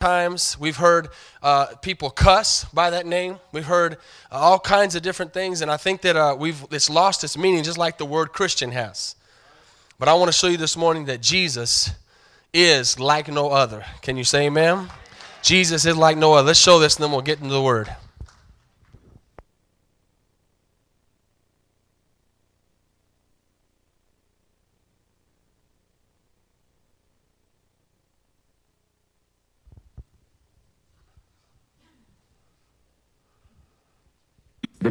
times. We've heard uh, people cuss by that name. We've heard uh, all kinds of different things, and I think that uh, we've it's lost its meaning, just like the word Christian has. But I want to show you this morning that Jesus is like no other. Can you say Amen? Jesus is like no other. Let's show this, and then we'll get into the word. The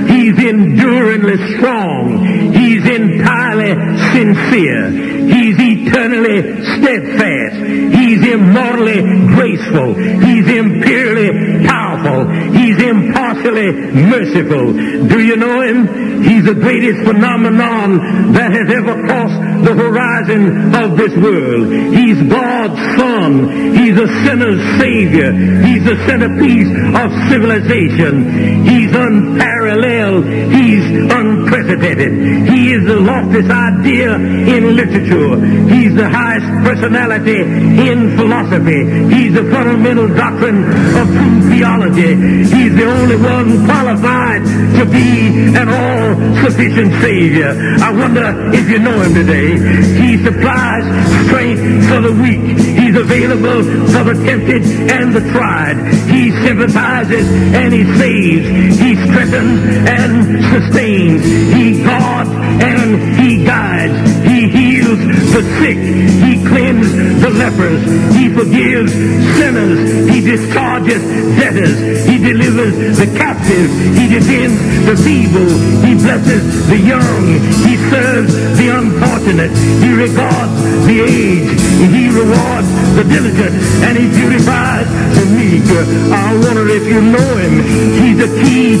He's enduringly strong. He's entirely sincere. He's eternally steadfast. He's immortally graceful. He's imperially powerful. He's impartially merciful. Do you know him? He's the greatest phenomenon that has ever crossed the horizon of this world. He's God's son. He's a sinner's savior. He's the centerpiece of civilization. He's unparalleled. He's unprecedented. He is the loftiest idea in literature. He's the highest personality in philosophy. He's the fundamental doctrine of true theology. He's the only one qualified to be an all-sufficient Savior. I wonder if you know him today. He supplies strength for the weak. He's available for the tempted and the tried. He sympathizes and he saves. He strengthens and sustains. He guards and he guides. He heals the sick. He cleanses the lepers. He forgives sinners. He discharges debtors. He delivers the captive. He defends the feeble. He blesses the young. He serves the unfortunate. He regards the aged. He rewards the diligent. And he beautifies the meek. I wonder if you know him. He's the key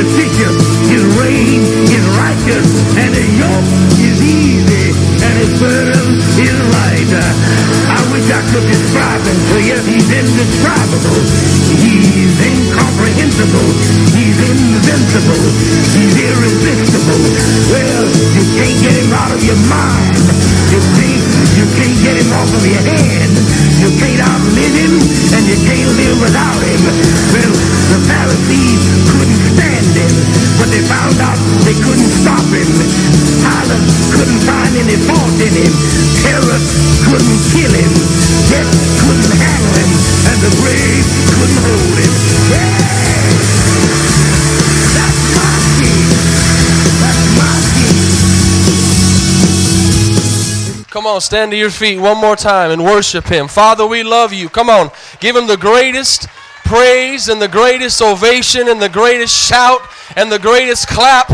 Grace is sufficient. His reign is righteous. And his yoke is easy. Burden is light. I wish I could describe him to you. He's indescribable. He's incomprehensible. He's invincible. He's irresistible. Well, you can't get him out of your mind. You can't, you can't get him off of your head. You can't outlive him, and you can't live without him. Well, the Pharisees couldn't stand him, but they found out they couldn't stop him. Pilate couldn't find any fault in him. Herod couldn't kill him. Death couldn't handle him, and the grave couldn't hold him. Yeah! Come on, stand to your feet one more time and worship Him. Father, we love you. Come on, give Him the greatest praise and the greatest ovation and the greatest shout and the greatest clap.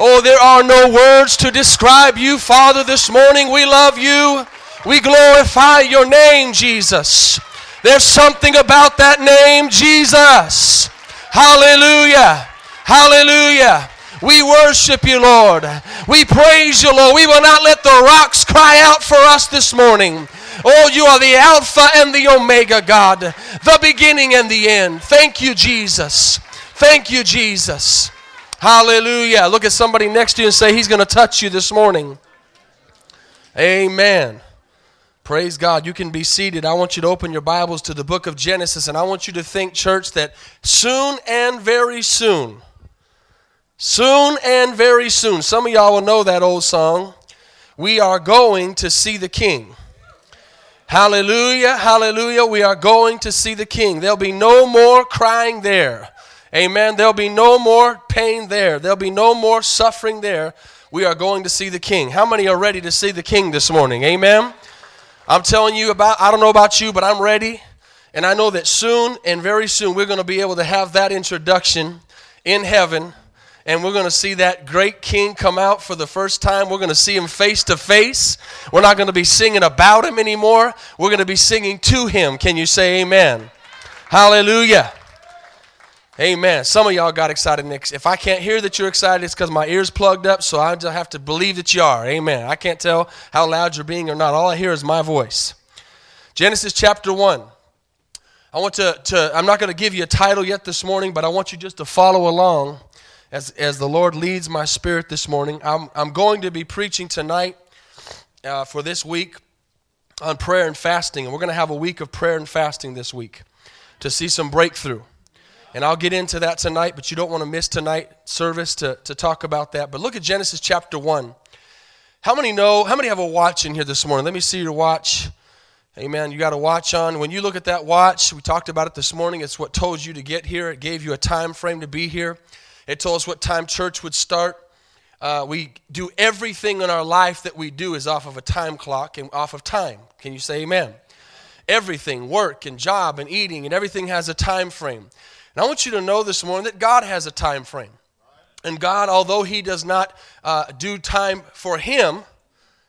Oh, there are no words to describe you, Father, this morning. We love you. We glorify your name, Jesus. There's something about that name, Jesus. Hallelujah. Hallelujah. We worship you, Lord. We praise you, Lord. We will not let the rocks cry out for us this morning. Oh, you are the Alpha and the Omega, God, the beginning and the end. Thank you, Jesus. Thank you, Jesus. Hallelujah. Look at somebody next to you and say, He's going to touch you this morning. Amen. Praise God. You can be seated. I want you to open your Bibles to the book of Genesis, and I want you to think, church, that soon and very soon, soon and very soon, some of y'all will know that old song, we are going to see the King. Hallelujah, hallelujah. We are going to see the King. There'll be no more crying there. Amen. There'll be no more pain there. There'll be no more suffering there. We are going to see the King. How many are ready to see the King this morning? Amen. I'm telling you about, I don't know about you, but I'm ready. And I know that soon and very soon we're going to be able to have that introduction in heaven. And we're going to see that great king come out for the first time. We're going to see him face to face. We're not going to be singing about him anymore. We're going to be singing to him. Can you say amen? Hallelujah. Amen. Some of y'all got excited. Nick. If I can't hear that you're excited, it's because my ears plugged up, so I just have to believe that you are. Amen. I can't tell how loud you're being or not. All I hear is my voice. Genesis chapter 1. I want to, to I'm not going to give you a title yet this morning, but I want you just to follow along as, as the Lord leads my spirit this morning. I'm, I'm going to be preaching tonight uh, for this week on prayer and fasting, and we're going to have a week of prayer and fasting this week to see some breakthrough. And I'll get into that tonight, but you don't want to miss tonight service to, to talk about that. But look at Genesis chapter 1. How many know, how many have a watch in here this morning? Let me see your watch. Amen. You got a watch on. When you look at that watch, we talked about it this morning. It's what told you to get here. It gave you a time frame to be here. It told us what time church would start. Uh, we do everything in our life that we do is off of a time clock and off of time. Can you say amen? Everything, work and job and eating and everything has a time frame. And I want you to know this morning that God has a time frame. And God, although He does not uh, do time for Him,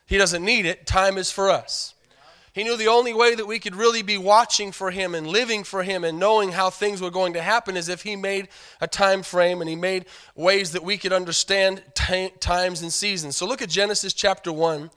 He doesn't need it, time is for us. He knew the only way that we could really be watching for him and living for him and knowing how things were going to happen is if he made a time frame and he made ways that we could understand t- times and seasons. So look at Genesis chapter 1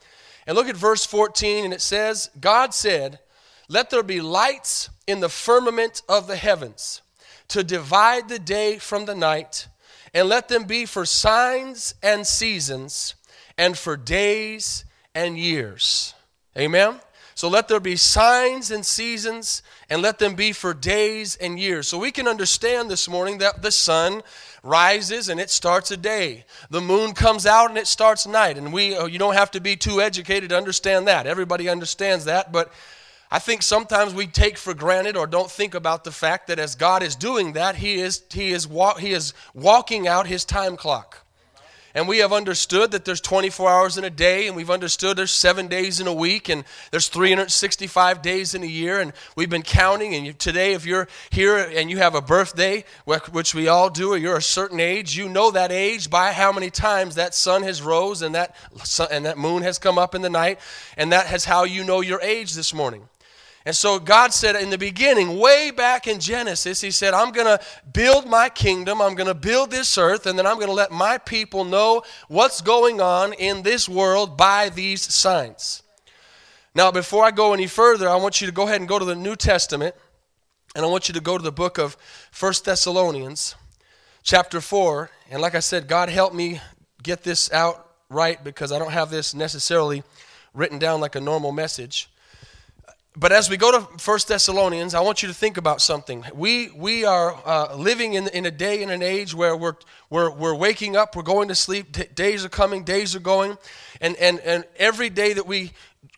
and look at verse 14 and it says, God said, Let there be lights in the firmament of the heavens to divide the day from the night, and let them be for signs and seasons and for days and years. Amen. So let there be signs and seasons, and let them be for days and years. So we can understand this morning that the sun rises and it starts a day. The moon comes out and it starts night. And we, oh, you don't have to be too educated to understand that. Everybody understands that. But I think sometimes we take for granted or don't think about the fact that as God is doing that, He is, he is, he is walking out His time clock. And we have understood that there's 24 hours in a day and we've understood there's seven days in a week and there's 365 days in a year and we've been counting. And today if you're here and you have a birthday which we all do or you're a certain age you know that age by how many times that sun has rose and that sun, and that moon has come up in the night and that is how you know your age this morning and so God said in the beginning, way back in Genesis, He said, I'm going to build my kingdom, I'm going to build this earth, and then I'm going to let my people know what's going on in this world by these signs. Now, before I go any further, I want you to go ahead and go to the New Testament, and I want you to go to the book of First Thessalonians, chapter 4. And like I said, God help me get this out right because I don't have this necessarily written down like a normal message. But as we go to First Thessalonians, I want you to think about something. We, we are uh, living in, in a day and an age where we're, we're, we're waking up, we're going to sleep, D- days are coming, days are going, and, and, and every day that we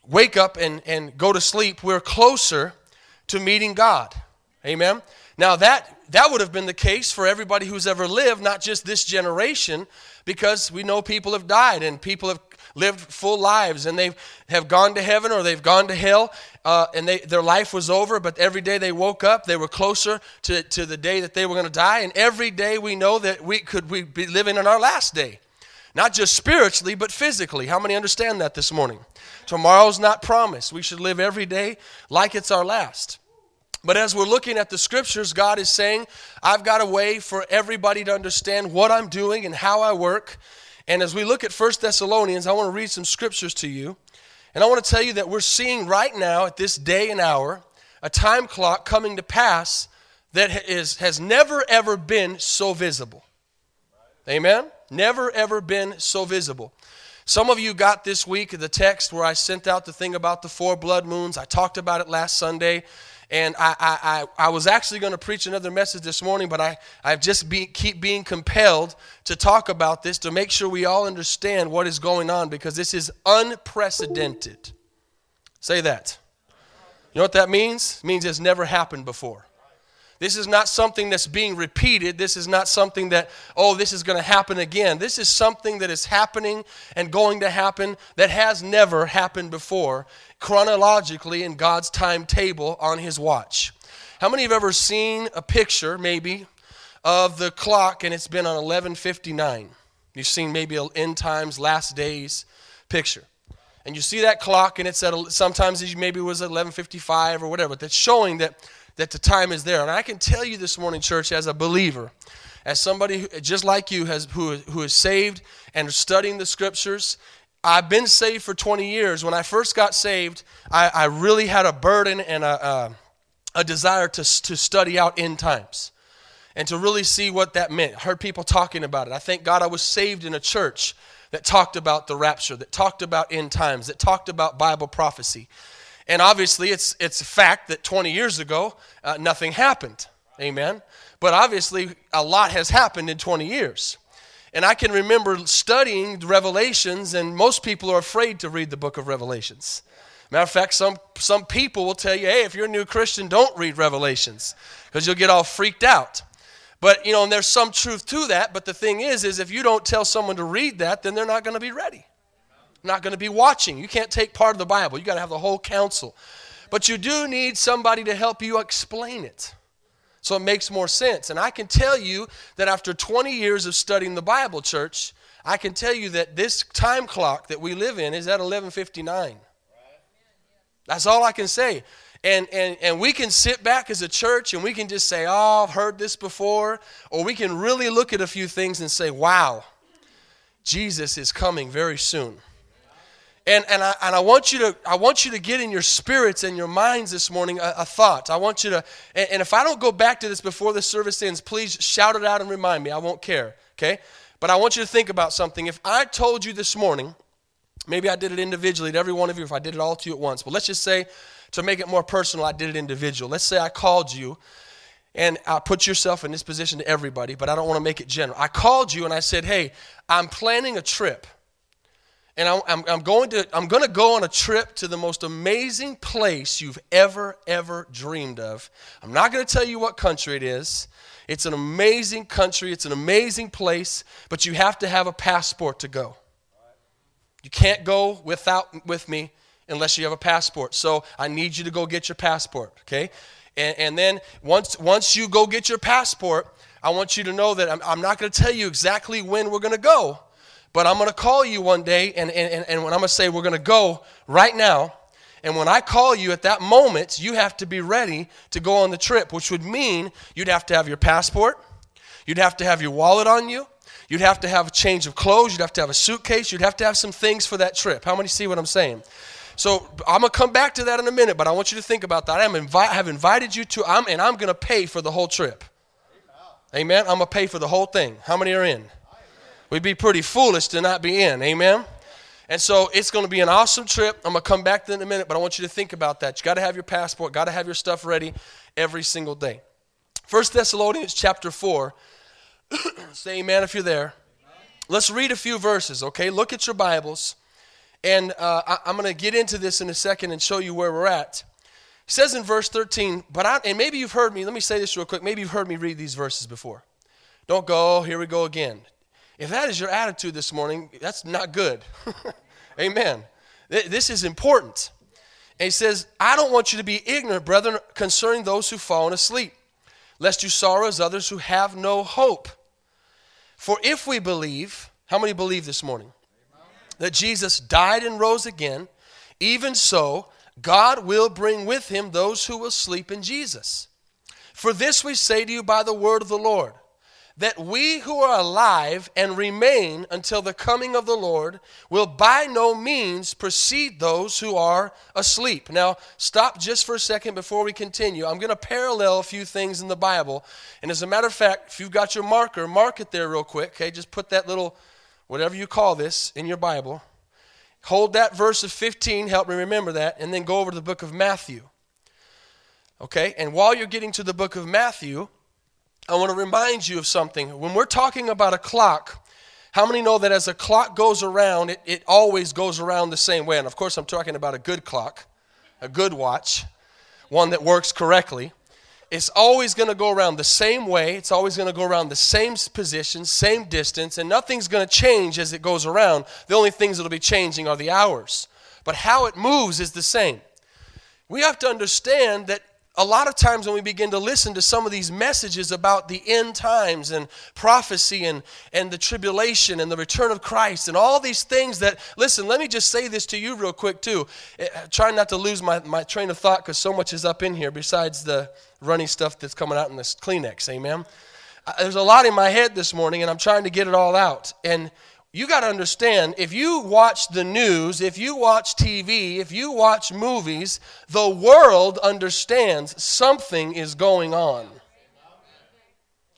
wake up and, and go to sleep, we're closer to meeting God. Amen? Now, that, that would have been the case for everybody who's ever lived, not just this generation, because we know people have died and people have lived full lives and they have gone to heaven or they've gone to hell uh, and they, their life was over, but every day they woke up, they were closer to, to the day that they were going to die. And every day we know that we could we be living in our last day. Not just spiritually, but physically. How many understand that this morning? Tomorrow's not promised. We should live every day like it's our last. But as we're looking at the scriptures, God is saying, I've got a way for everybody to understand what I'm doing and how I work. And as we look at First Thessalonians, I want to read some scriptures to you. And I want to tell you that we're seeing right now, at this day and hour, a time clock coming to pass that is, has never ever been so visible. Amen? Never ever been so visible. Some of you got this week the text where I sent out the thing about the four blood moons. I talked about it last Sunday. And I, I, I, I was actually going to preach another message this morning, but I, I've just be, keep being compelled to talk about this to make sure we all understand what is going on because this is unprecedented. Say that. You know what that means? It means it's never happened before. This is not something that's being repeated. This is not something that, oh, this is going to happen again. This is something that is happening and going to happen that has never happened before, chronologically in God's timetable on His watch. How many have ever seen a picture, maybe, of the clock and it's been on 1159? You've seen maybe an end times, last days picture. And you see that clock and it's at, sometimes it maybe was 1155 or whatever, but that's showing that that the time is there. And I can tell you this morning, church, as a believer, as somebody who, just like you has, who, who is saved and studying the scriptures, I've been saved for 20 years. When I first got saved, I, I really had a burden and a, a, a desire to, to study out end times and to really see what that meant. I heard people talking about it. I thank God I was saved in a church that talked about the rapture, that talked about end times, that talked about Bible prophecy. And obviously, it's, it's a fact that 20 years ago, uh, nothing happened. Amen. But obviously, a lot has happened in 20 years. And I can remember studying Revelations, and most people are afraid to read the book of Revelations. Matter of fact, some, some people will tell you, hey, if you're a new Christian, don't read Revelations because you'll get all freaked out. But, you know, and there's some truth to that. But the thing is, is if you don't tell someone to read that, then they're not going to be ready not going to be watching. You can't take part of the Bible. You got to have the whole counsel. But you do need somebody to help you explain it. So it makes more sense. And I can tell you that after 20 years of studying the Bible, church, I can tell you that this time clock that we live in is at 1159. That's all I can say. And, and, and we can sit back as a church and we can just say, oh, I've heard this before. Or we can really look at a few things and say, wow, Jesus is coming very soon. And, and, I, and I, want you to, I want you to get in your spirits and your minds this morning a, a thought. I want you to, and, and, if I don't go back to this before the service ends, please shout it out and remind me. I won't care, okay? But I want you to think about something. If I told you this morning, maybe I did it individually to every one of you, if I did it all to you at once, but let's just say, to make it more personal, I did it individual. Let's say I called you and I put yourself in this position to everybody, but I don't want to make it general. I called you and I said, hey, I'm planning a trip and I'm, I'm, going to I'm going to go on a trip to the most amazing place you've ever ever dreamed of. I'm not going to tell you what country it is. It's an amazing country. It's an amazing place, but you have to have a passport to go. You can't go without with me unless you have a passport. So I need you to go get your passport, okay? And, and then once once you go get your passport, I want you to know that I'm, I'm not going to tell you exactly when we're going to go but I'm going to call you one day, and, and, and when I'm going to say, we're going to go right now. And when I call you at that moment, you have to be ready to go on the trip, which would mean you'd have to have your passport, you'd have to have your wallet on you, you'd have to have a change of clothes, you'd have to have a suitcase, you'd have to have some things for that trip. How many see what I'm saying? So I'm gonna come back to that in a minute, but I want you to think about that. I am invi- have invited you to, I'm, and I'm gonna pay for the whole trip. Amen. I'm gonna pay for the whole thing. How many are in? We'd be pretty foolish to not be in. Amen? And so it's going to be an awesome trip. I'm going to come back to that in a minute, but I want you to think about that. You got to have your passport, got to have your stuff ready every single day. First Thessalonians chapter 4. Say amen if you're there. Let's read a few verses, okay? Look at your Bibles. And uh, I, am going to get into this in a second and show you where we're at. It says in verse 13, but I, and maybe you've heard me, let me say this real quick. Maybe you've heard me read these verses before. Don't go, here we go again. If that is your attitude this morning, that's not good. Amen. This is important. And he says, I don't want you to be ignorant, brethren, concerning those who fallen asleep, lest you sorrow as others who have no hope. For if we believe, how many believe this morning? That Jesus died and rose again, even so, God will bring with him those who will sleep in Jesus. For this we say to you by the word of the Lord that we who are alive and remain until the coming of the Lord will by no means precede those who are asleep. Now, stop just for a second before we continue. I'm going to parallel a few things in the Bible. And as a matter of fact, if you've got your marker, mark it there real quick, okay? Just put that little, whatever you call this, in your Bible. Hold that verse of 15, help me remember that, and then go over to the book of Matthew. Okay? And while you're getting to the book of Matthew, I want to remind you of something. When we're talking about a clock, how many know that as a clock goes around, it, it always goes around the same way? And of course, I'm talking about a good clock, a good watch. one that works correctly. It's always going to go around the same way. It's always going to go around the same position, same distance, and nothing's going to change as it goes around. The only things that'll be changing are the hours. But how it moves is the same. We have to understand that a lot of times when we begin to listen to some of these messages about the end times and prophecy and, and the tribulation and the return of Christ and all these things that, listen, let me just say this to you real quick too. Eh, trying not to lose my, my train of thought because so much is up in here besides the runny stuff that's coming out in this Kleenex, amen? There's a lot in my head this morning and I'm trying to get it all out. And you got to understand if you watch the news, if you watch TV, if you watch movies, the world understands something is going on.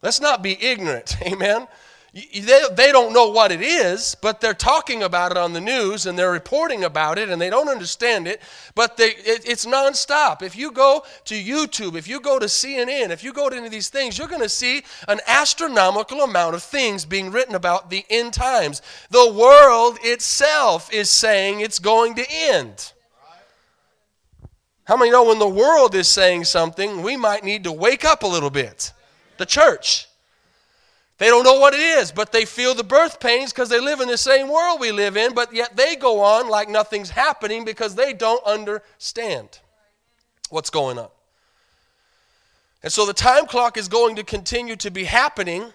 Let's not be ignorant. Amen. They, they don't know what it is, but they're talking about it on the news and they're reporting about it and they don't understand it, but they, it, it's nonstop. If you go to YouTube, if you go to CNN, if you go to any of these things, you're going to see an astronomical amount of things being written about the end times. The world itself is saying it's going to end. How many know when the world is saying something, we might need to wake up a little bit? The church. They don't know what it is, but they feel the birth pains because they live in the same world we live in, but yet they go on like nothing's happening because they don't understand what's going on. And so the time clock is going to continue to be happening.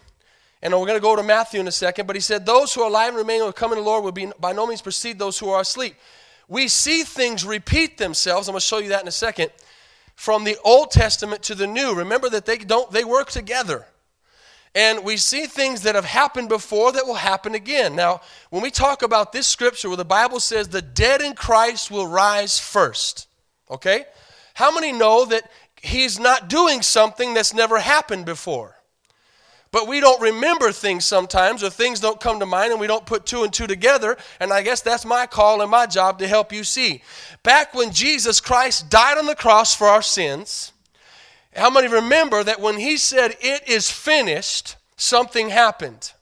And we're going to go to Matthew in a second, but he said, Those who are alive and remain will come in the Lord will be by no means precede those who are asleep. We see things repeat themselves. I'm going to show you that in a second. From the Old Testament to the New. Remember that they don't they work together. And we see things that have happened before that will happen again. Now, when we talk about this scripture where the Bible says the dead in Christ will rise first, okay? How many know that he's not doing something that's never happened before? But we don't remember things sometimes, or things don't come to mind, and we don't put two and two together. And I guess that's my call and my job to help you see. Back when Jesus Christ died on the cross for our sins, how many remember that when he said, It is finished, something happened?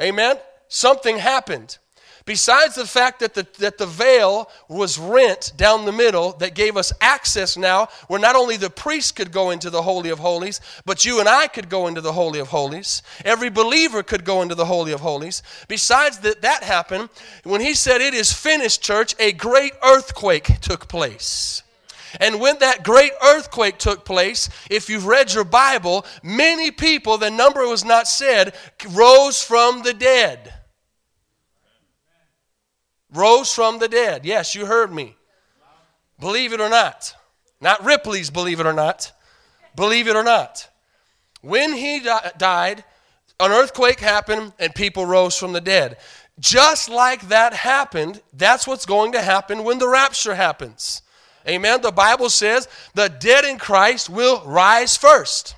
Amen? Something happened. Besides the fact that the, that the veil was rent down the middle that gave us access now, where not only the priest could go into the Holy of Holies, but you and I could go into the Holy of Holies. Every believer could go into the Holy of Holies. Besides that, that happened, when he said, It is finished, church, a great earthquake took place. And when that great earthquake took place, if you've read your Bible, many people, the number was not said, rose from the dead. Rose from the dead. Yes, you heard me. Believe it or not. Not Ripley's, believe it or not. Believe it or not. When he di- died, an earthquake happened and people rose from the dead. Just like that happened, that's what's going to happen when the rapture happens. Amen. The Bible says the dead in Christ will rise first.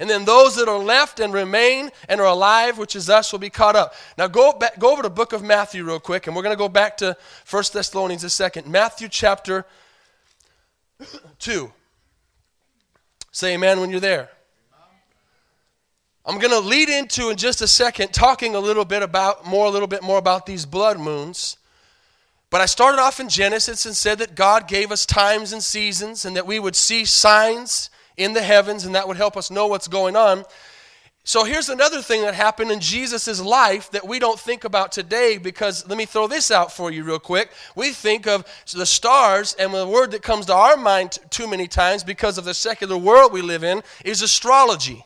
And then those that are left and remain and are alive, which is us, will be caught up. Now go back, go over to the book of Matthew real quick, and we're going to go back to 1 Thessalonians a second. Matthew chapter 2. Say amen when you're there. I'm going to lead into in just a second talking a little bit about more a little bit more about these blood moons but I started off in Genesis and said that God gave us times and seasons and that we would see signs in the heavens and that would help us know what's going on. So here's another thing that happened in Jesus' life that we don't think about today because let me throw this out for you real quick. We think of the stars, and the word that comes to our mind too many times because of the secular world we live in is astrology.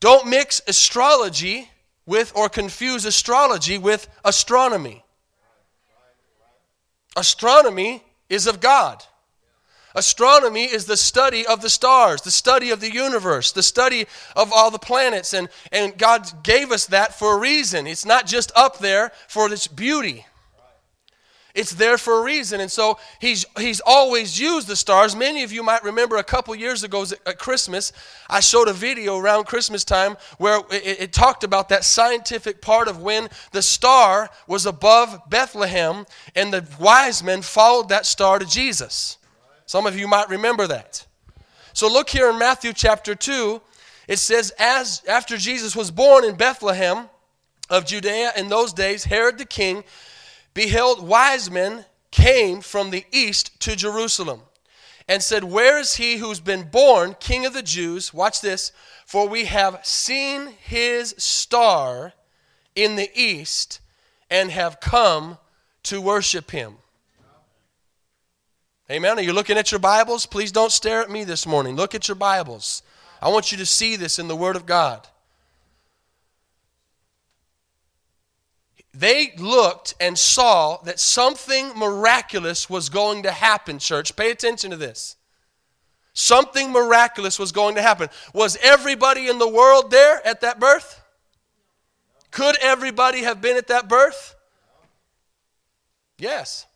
Don't mix astrology with or confuse astrology with astronomy. Astronomy is of God. Astronomy is the study of the stars, the study of the universe, the study of all the planets. And, and God gave us that for a reason. It's not just up there for its beauty, it's there for a reason. And so he's, he's always used the stars. Many of you might remember a couple years ago at Christmas, I showed a video around Christmas time where it, it talked about that scientific part of when the star was above Bethlehem and the wise men followed that star to Jesus. Some of you might remember that. So look here in Matthew chapter 2. It says, As after Jesus was born in Bethlehem of Judea in those days, Herod the king beheld wise men came from the east to Jerusalem and said, Where is he who's been born king of the Jews? Watch this. For we have seen his star in the east and have come to worship him. Amen. Are you looking at your Bibles? Please don't stare at me this morning. Look at your Bibles. I want you to see this in the Word of God. They looked and saw that something miraculous was going to happen, church. Pay attention to this. Something miraculous was going to happen. Was everybody in the world there at that birth? Could everybody have been at that birth? Yes.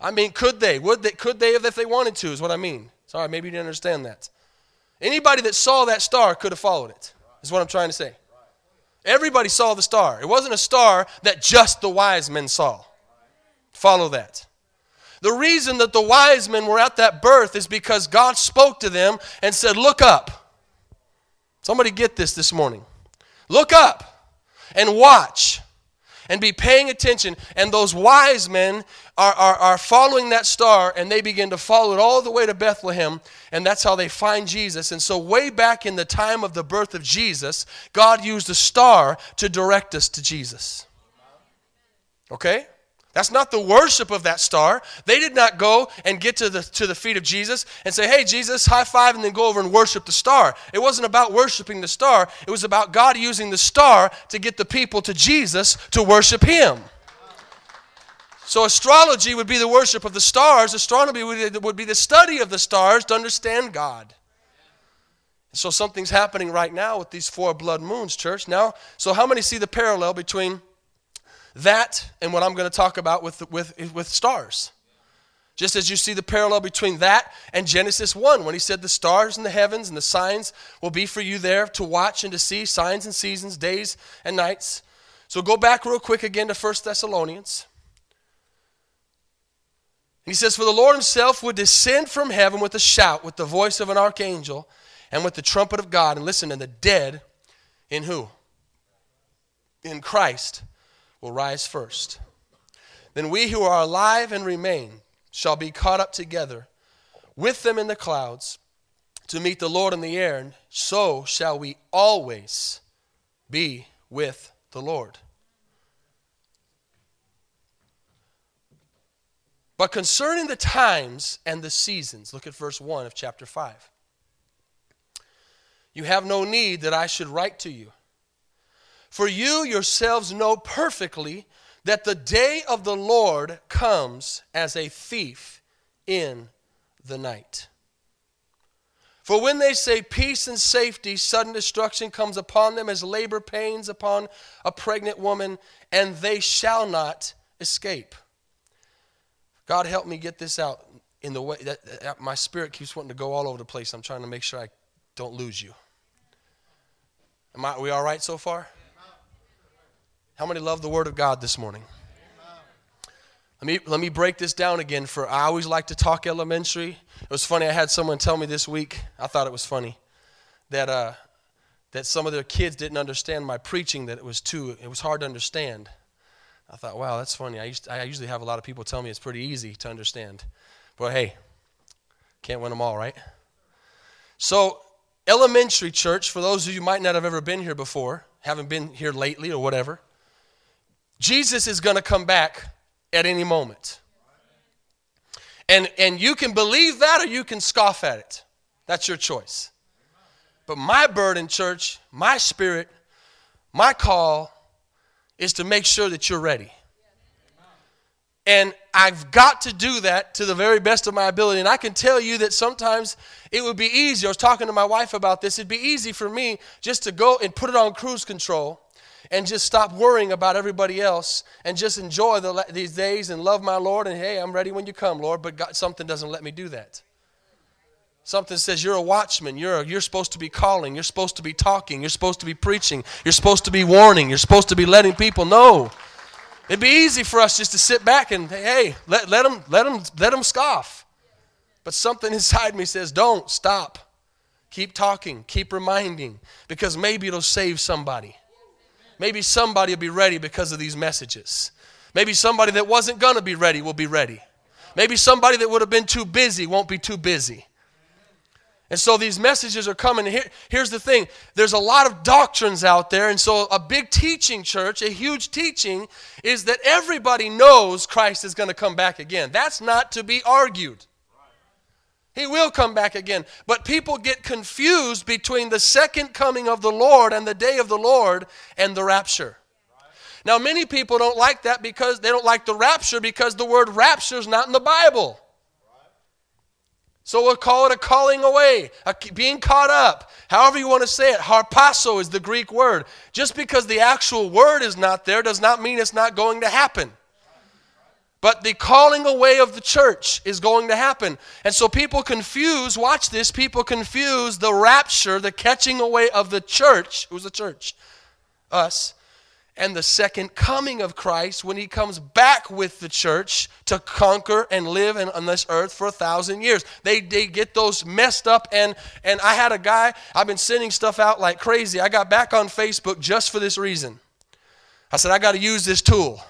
I mean, could they? Would they? Could they have if they wanted to? Is what I mean. Sorry, maybe you didn't understand that. Anybody that saw that star could have followed it. Is what I'm trying to say. Everybody saw the star. It wasn't a star that just the wise men saw. Follow that. The reason that the wise men were at that birth is because God spoke to them and said, Look up. Somebody get this this morning. Look up and watch and be paying attention. And those wise men are, are, are following that star and they begin to follow it all the way to Bethlehem. And that's how they find Jesus. And so, way back in the time of the birth of Jesus, God used a star to direct us to Jesus. Okay? That's not the worship of that star. They did not go and get to the, to the feet of Jesus and say, Hey, Jesus, high five, and then go over and worship the star. It wasn't about worshiping the star, it was about God using the star to get the people to Jesus to worship Him. So, astrology would be the worship of the stars, astronomy would be the study of the stars to understand God. So, something's happening right now with these four blood moons, church. Now, so how many see the parallel between that and what I'm going to talk about with, with, with stars. Just as you see the parallel between that and Genesis 1, when he said, The stars in the heavens and the signs will be for you there to watch and to see, signs and seasons, days and nights. So go back real quick again to 1 Thessalonians. he says, For the Lord himself would descend from heaven with a shout, with the voice of an archangel, and with the trumpet of God. And listen, and the dead in who? In Christ will rise first. Then we who are alive and remain shall be caught up together with them in the clouds to meet the Lord in the air, and so shall we always be with the Lord. But concerning the times and the seasons, look at verse 1 of chapter 5. You have no need that I should write to you for you yourselves know perfectly that the day of the Lord comes as a thief in the night. For when they say peace and safety, sudden destruction comes upon them as labor pains upon a pregnant woman, and they shall not escape. God help me get this out in the way that, my spirit keeps wanting to go all over the place. I'm trying to make sure I don't lose you. Am I, we all right so far? How many love the Word of God this morning? Let me, let me break this down again for I always like to talk elementary. It was funny, I had someone tell me this week, I thought it was funny, that, uh, that some of their kids didn't understand my preaching, that it was too, it was hard to understand. I thought, wow, that's funny. I, used, I usually have a lot of people tell me it's pretty easy to understand. But hey, can't win them all, right? So, elementary church, for those of you might not have ever been here before, haven't been here lately or whatever, Jesus is going to come back at any moment. And, and you can believe that or you can scoff at it. That's your choice. But my burden, church, my spirit, my call is to make sure that you're ready. And I've got to do that to the very best of my ability. And I can tell you that sometimes it would be easy. I was talking to my wife about this. It'd be easy for me just to go and put it on cruise control and just stop worrying about everybody else and just enjoy the, these days and love my Lord. And hey, I'm ready when you come, Lord. But God, something doesn't let me do that. Something says you're a watchman. You're, you're supposed to be calling. You're supposed to be talking. You're supposed to be preaching. You're supposed to be warning. You're supposed to be letting people know. It'd be easy for us just to sit back and, hey, let, let, them, let, them, let them scoff. But something inside me says, don't, stop. Keep talking. Keep reminding. Because maybe it'll save somebody maybe somebody will be ready because of these messages. Maybe somebody that wasn't going to be ready will be ready. Maybe somebody that would have been too busy won't be too busy. And so these messages are coming. Here, here's the thing there's a lot of doctrines out there. And so, a big teaching church, a huge teaching, is that everybody knows Christ is going to come back again. That's not to be argued. He will come back again. But people get confused between the second coming of the Lord and the day of the Lord and the rapture. Now, many people don't like that because they don't like the rapture because the word rapture is not in the Bible. So we'll call it a calling away, a being caught up. However you want to say it, harpazo is the Greek word. Just because the actual word is not there does not mean it's not going to happen. But the calling away of the church is going to happen. And so people confuse, watch this, people confuse the rapture, the catching away of the church. Who's the church? Us and the second coming of Christ when he comes back with the church to conquer and live in, on this earth for a thousand years. They, they get those messed up. And, and I had a guy, I've been sending stuff out like crazy. I got back on Facebook just for this reason. I said, I got to use this tool.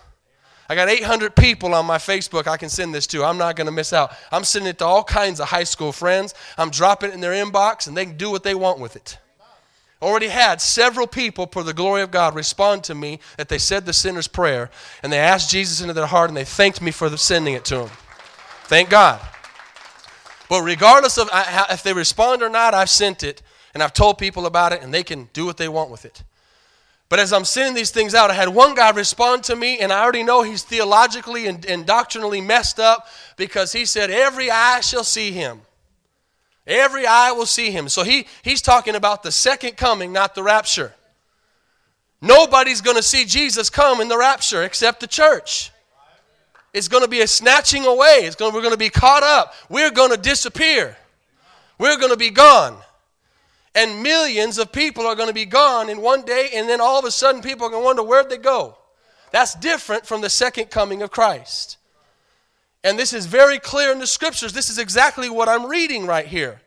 I got 800 people on my Facebook I can send this to. I'm not going to miss out. I'm sending it to all kinds of high school friends. I'm dropping it in their inbox, and they can do what they want with it. Already had several people, for the glory of God, respond to me that they said the sinner's prayer and they asked Jesus into their heart and they thanked me for sending it to them. Thank God. But regardless of if they respond or not, I've sent it and I've told people about it and they can do what they want with it. But as I'm sending these things out, I had one guy respond to me, and I already know he's theologically and, and doctrinally messed up because he said, Every eye shall see him. Every eye will see him. So he, he's talking about the second coming, not the rapture. Nobody's going to see Jesus come in the rapture except the church. It's going to be a snatching away. It's going, we're going to be caught up. We're going to disappear. We're going to be gone. And millions of people are going to be gone in one day, and then all of a sudden people are going to wonder where'd they go. That's different from the second coming of Christ. And this is very clear in the scriptures. This is exactly what I'm reading right here.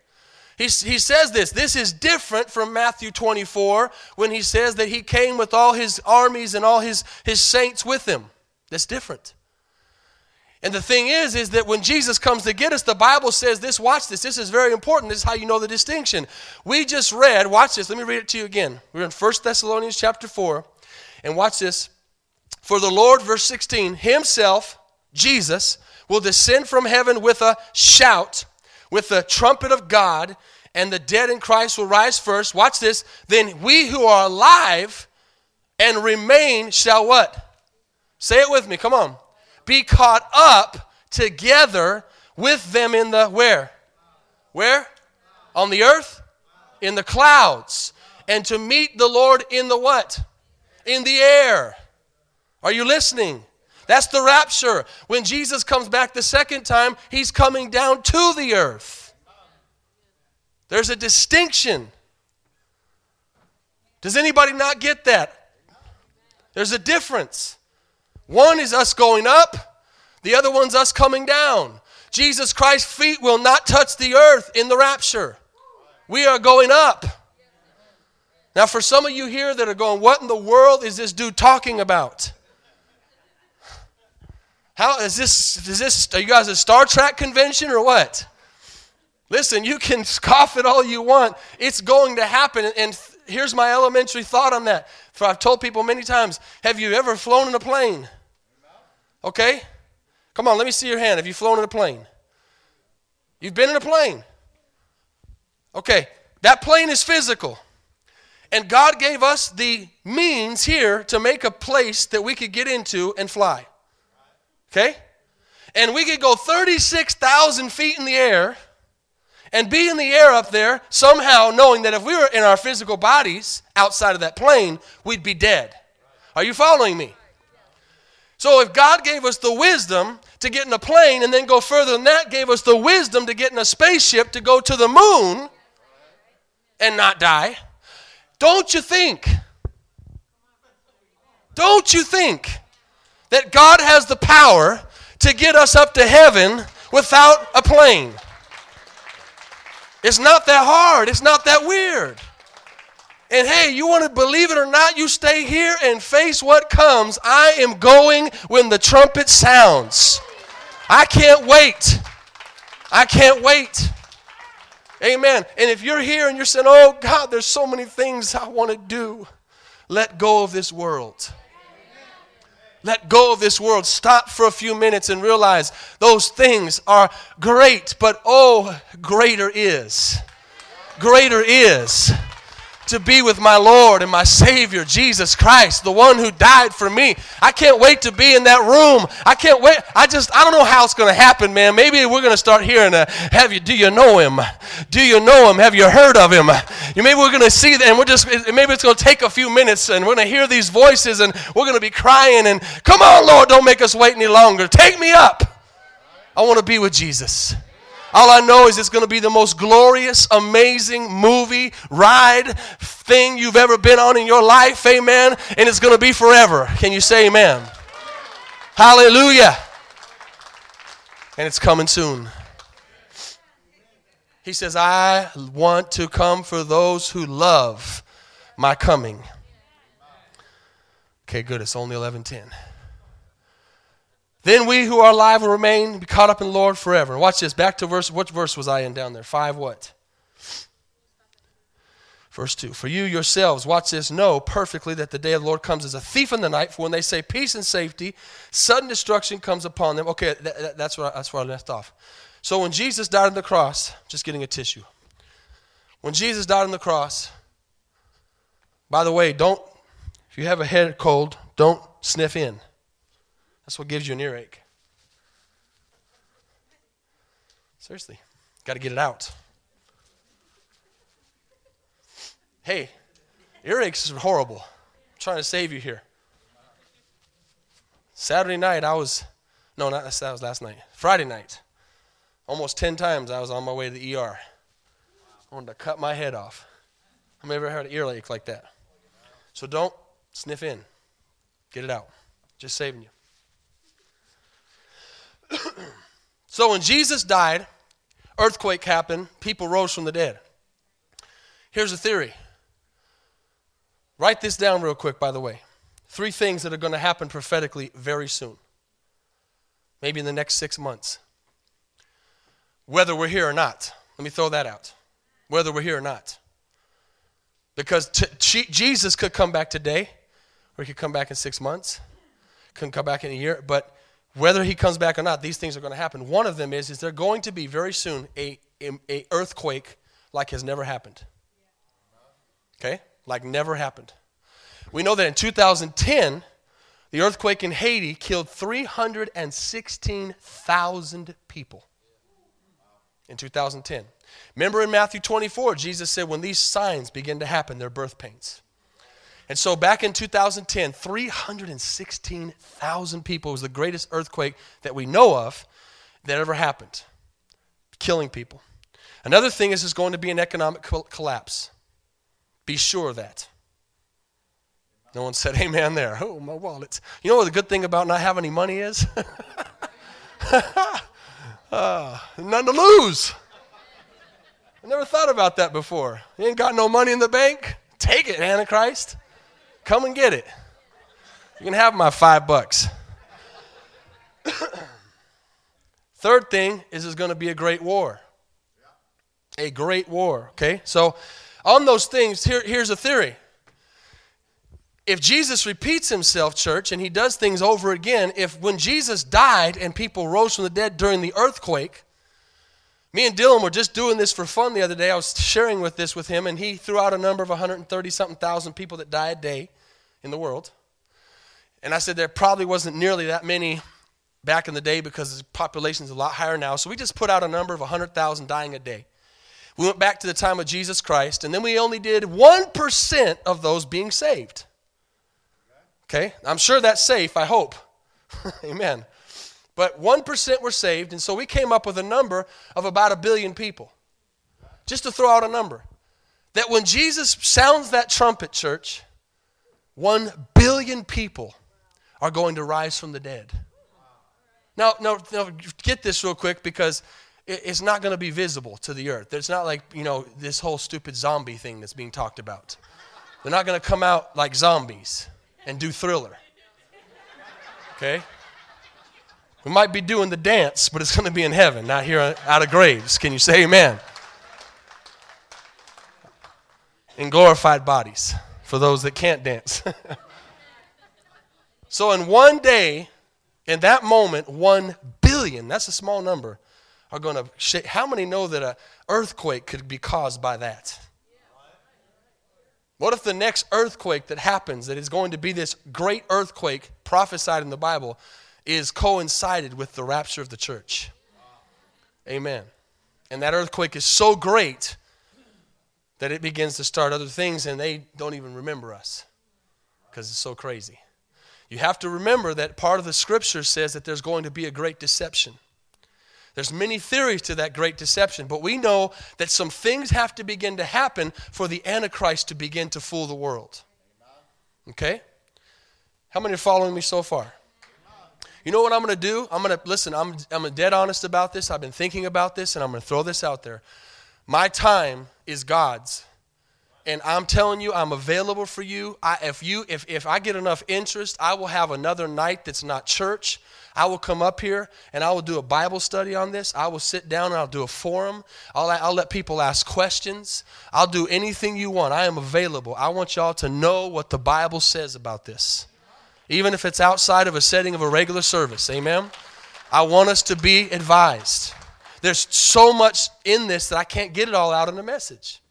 He, he says this. This is different from Matthew 24 when he says that he came with all his armies and all his, his saints with him. That's different. And the thing is, is that when Jesus comes to get us, the Bible says this, watch this, this is very important. This is how you know the distinction. We just read, watch this, let me read it to you again. We're in 1 Thessalonians chapter 4, and watch this. For the Lord, verse 16, himself, Jesus, will descend from heaven with a shout, with the trumpet of God, and the dead in Christ will rise first. Watch this. Then we who are alive and remain shall what? Say it with me. Come on. Be caught up together with them in the where? Where? On the earth? In the clouds. And to meet the Lord in the what? In the air. Are you listening? That's the rapture. When Jesus comes back the second time, he's coming down to the earth. There's a distinction. Does anybody not get that? There's a difference. One is us going up, the other one's us coming down. Jesus Christ's feet will not touch the earth in the rapture. We are going up. Now, for some of you here that are going, what in the world is this dude talking about? How is this? Is this? Are you guys a Star Trek convention or what? Listen, you can scoff at all you want. It's going to happen. And here's my elementary thought on that. For I've told people many times: Have you ever flown in a plane? Okay, come on. Let me see your hand. Have you flown in a plane? You've been in a plane. Okay, that plane is physical. And God gave us the means here to make a place that we could get into and fly. Okay? And we could go 36,000 feet in the air and be in the air up there somehow knowing that if we were in our physical bodies outside of that plane, we'd be dead. Are you following me? So if God gave us the wisdom to get in a plane and then go further than that, gave us the wisdom to get in a spaceship to go to the moon and not die, don't you think? Don't you think that God has the power to get us up to heaven without a plane. It's not that hard, it's not that weird. And hey, you want to believe it or not, you stay here and face what comes. I am going when the trumpet sounds. I can't wait. I can't wait. Amen. And if you're here and you're saying, oh God, there's so many things I want to do, let go of this world. Let go of this world. Stop for a few minutes and realize those things are great, but oh, greater is. Greater is to be with my Lord and my Savior, Jesus Christ, the one who died for me. I can't wait to be in that room. I can't wait. I just, I don't know how it's going to happen, man. Maybe we're going to start hearing, uh, have you, do you know him? Do you know him? Have you heard of him? You, maybe we're going to see that, and we're just, maybe it's going to take a few minutes, and we're going to hear these voices, and we're going to be crying, and come on, Lord, don't make us wait any longer. Take me up. I want to be with Jesus. All I know is it's going to be the most glorious, amazing movie, ride, thing you've ever been on in your life. Amen. And it's going to be forever. Can you say amen? Hallelujah. And it's coming soon. He says, I want to come for those who love my coming. Okay, good. It's only 1110. Then we who are alive will remain, be caught up in the Lord forever. Watch this. Back to verse, what verse was I in down there? Five what? Verse 2 For you yourselves, watch this, know perfectly that the day of the Lord comes as a thief in the night. For when they say peace and safety, sudden destruction comes upon them. Okay, that, that, that's, where, that's where I left off. So when Jesus died on the cross, just getting a tissue. When Jesus died on the cross, by the way, don't, if you have a head cold, don't sniff in. That's what gives you an earache. Seriously, got to get it out. Hey, earaches are horrible. I'm trying to save you here. Saturday night, I was, no, not that was last night. Friday night, almost 10 times I was on my way to the ER. I wanted to cut my head off. I've never had an earache like that. So don't sniff in. Get it out. Just saving you. So when Jesus died, earthquake happened, people rose from the dead. Here's a theory. Write this down real quick, by the way. Three things that are going to happen prophetically very soon. Maybe in the next six months. Whether we're here or not. Let me throw that out. Whether we're here or not. Because t- Jesus could come back today, or he could come back in six months, could come back in a year, but whether he comes back or not, these things are going to happen. One of them is, is there going to be very soon a, a, a earthquake like has never happened. Okay? Like never happened. We know that in 2010, the earthquake in Haiti killed 316,000 people. In 2010. Remember in Matthew 24, Jesus said, when these signs begin to happen, they're birth pains. And so back in 2010, 316,000 people was the greatest earthquake that we know of that ever happened, killing people. Another thing is there's going to be an economic collapse. Be sure of that. No one said amen there. Oh, my wallet. You know what the good thing about not having any money is? uh, none to lose. I never thought about that before. You ain't got no money in the bank? Take it, Antichrist. Come and get it. You can have my five bucks. Third thing is it's going to be a great war. A great war, okay? So, on those things, here, here's a theory. If Jesus repeats himself, church, and he does things over again, if when Jesus died and people rose from the dead during the earthquake, me and Dylan were just doing this for fun the other day. I was sharing with this with him, and he threw out a number of 130 something thousand people that die a day in the world. And I said there probably wasn't nearly that many back in the day because the population is a lot higher now. So we just put out a number of 100,000 dying a day. We went back to the time of Jesus Christ, and then we only did 1% of those being saved. Okay? I'm sure that's safe, I hope. Amen. But 1% were saved, and so we came up with a number of about a billion people. Just to throw out a number. That when Jesus sounds that trumpet, church, one billion people are going to rise from the dead. Now, now, now get this real quick because it's not going to be visible to the earth. It's not like, you know, this whole stupid zombie thing that's being talked about. They're not going to come out like zombies and do thriller. Okay? We might be doing the dance, but it's going to be in heaven, not here out of graves. Can you say amen? In glorified bodies for those that can't dance. so, in one day, in that moment, one billion, that's a small number, are going to shake. How many know that an earthquake could be caused by that? What if the next earthquake that happens, that is going to be this great earthquake prophesied in the Bible, is coincided with the rapture of the church? Amen. And that earthquake is so great that it begins to start other things and they don't even remember us because it's so crazy. You have to remember that part of the scripture says that there's going to be a great deception. There's many theories to that great deception, but we know that some things have to begin to happen for the Antichrist to begin to fool the world. Okay? How many are following me so far? You know what I'm going to do? I'm going to listen. I'm I'm dead honest about this. I've been thinking about this, and I'm going to throw this out there. My time is God's. And I'm telling you, I'm available for you. I, if you, if, if I get enough interest, I will have another night that's not church. I will come up here and I will do a Bible study on this. I will sit down and I'll do a forum. I'll, I'll let people ask questions. I'll do anything you want. I am available. I want y'all to know what the Bible says about this, even if it's outside of a setting of a regular service. Amen. I want us to be advised. There's so much in this that I can't get it all out in a message.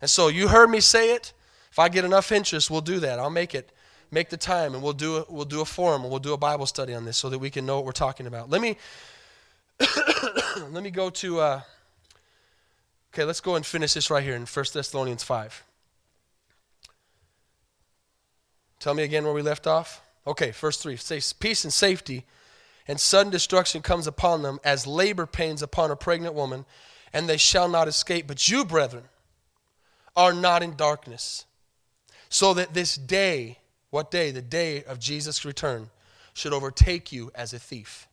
And so you heard me say it. If I get enough interest, we'll do that. I'll make it, make the time, and we'll do a, we'll do a forum and we'll do a Bible study on this so that we can know what we're talking about. Let me let me go to. Uh, okay, let's go and finish this right here in First Thessalonians five. Tell me again where we left off. Okay, verse three. Say peace and safety and sudden destruction comes upon them as labor pains upon a pregnant woman, and they shall not escape. But you, brethren, are not in darkness, so that this day, what day? The day of Jesus' return, should overtake you as a thief.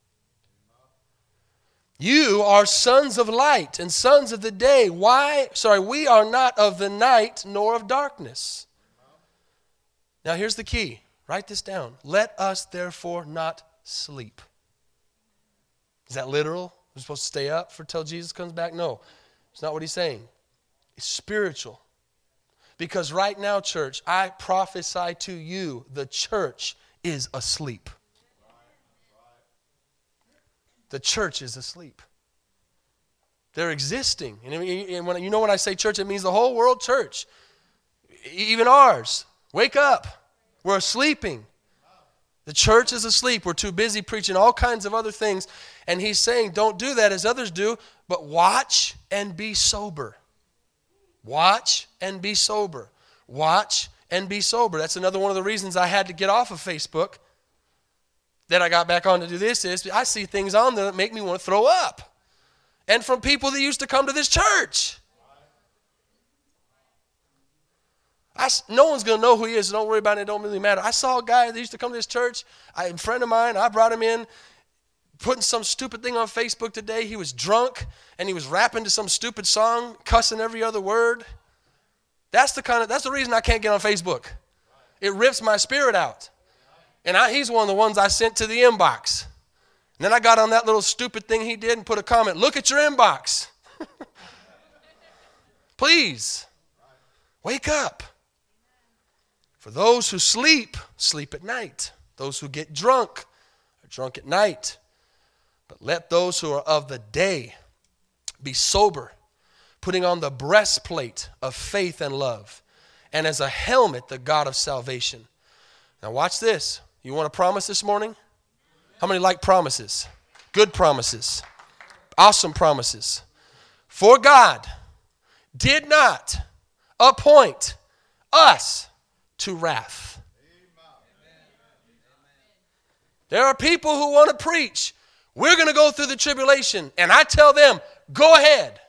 You are sons of light and sons of the day. Why? Sorry, we are not of the night nor of darkness. Now, here's the key. Write this down. Let us therefore not sleep is that literal? We're supposed to stay up for till Jesus comes back? No, it's not what he's saying. It's spiritual. Because right now, church, I prophesy to you the church is asleep. The church is asleep. They're existing. And when, you know when I say church, it means the whole world church, even ours. Wake up. We're sleeping. The church is asleep. We're too busy preaching all kinds of other things. And he's saying, don't do that as others do, but watch and be sober. Watch and be sober. Watch and be sober. That's another one of the reasons I had to get off of Facebook. That I got back on to do this is I see things on there that make me want to throw up. And from people that used to come to this church. I, no one's going to know who he is. So don't worry about it. It don't really matter. I saw a guy that used to come to this church. I, a friend of mine, I brought him in, putting some stupid thing on Facebook today. He was drunk and he was rapping to some stupid song, cussing every other word. That's the kind of that's the reason I can't get on Facebook. It rips my spirit out. And I, he's one of the ones I sent to the inbox. And then I got on that little stupid thing he did and put a comment. Look at your inbox. Please, wake up. For those who sleep, sleep at night. Those who get drunk are drunk at night. But let those who are of the day be sober, putting on the breastplate of faith and love, and as a helmet, the God of salvation. Now, watch this. You want a promise this morning? How many like promises? Good promises, awesome promises. For God did not appoint us to wrath. There are people who want to preach. We're going to go through the tribulation. And I tell them, go ahead.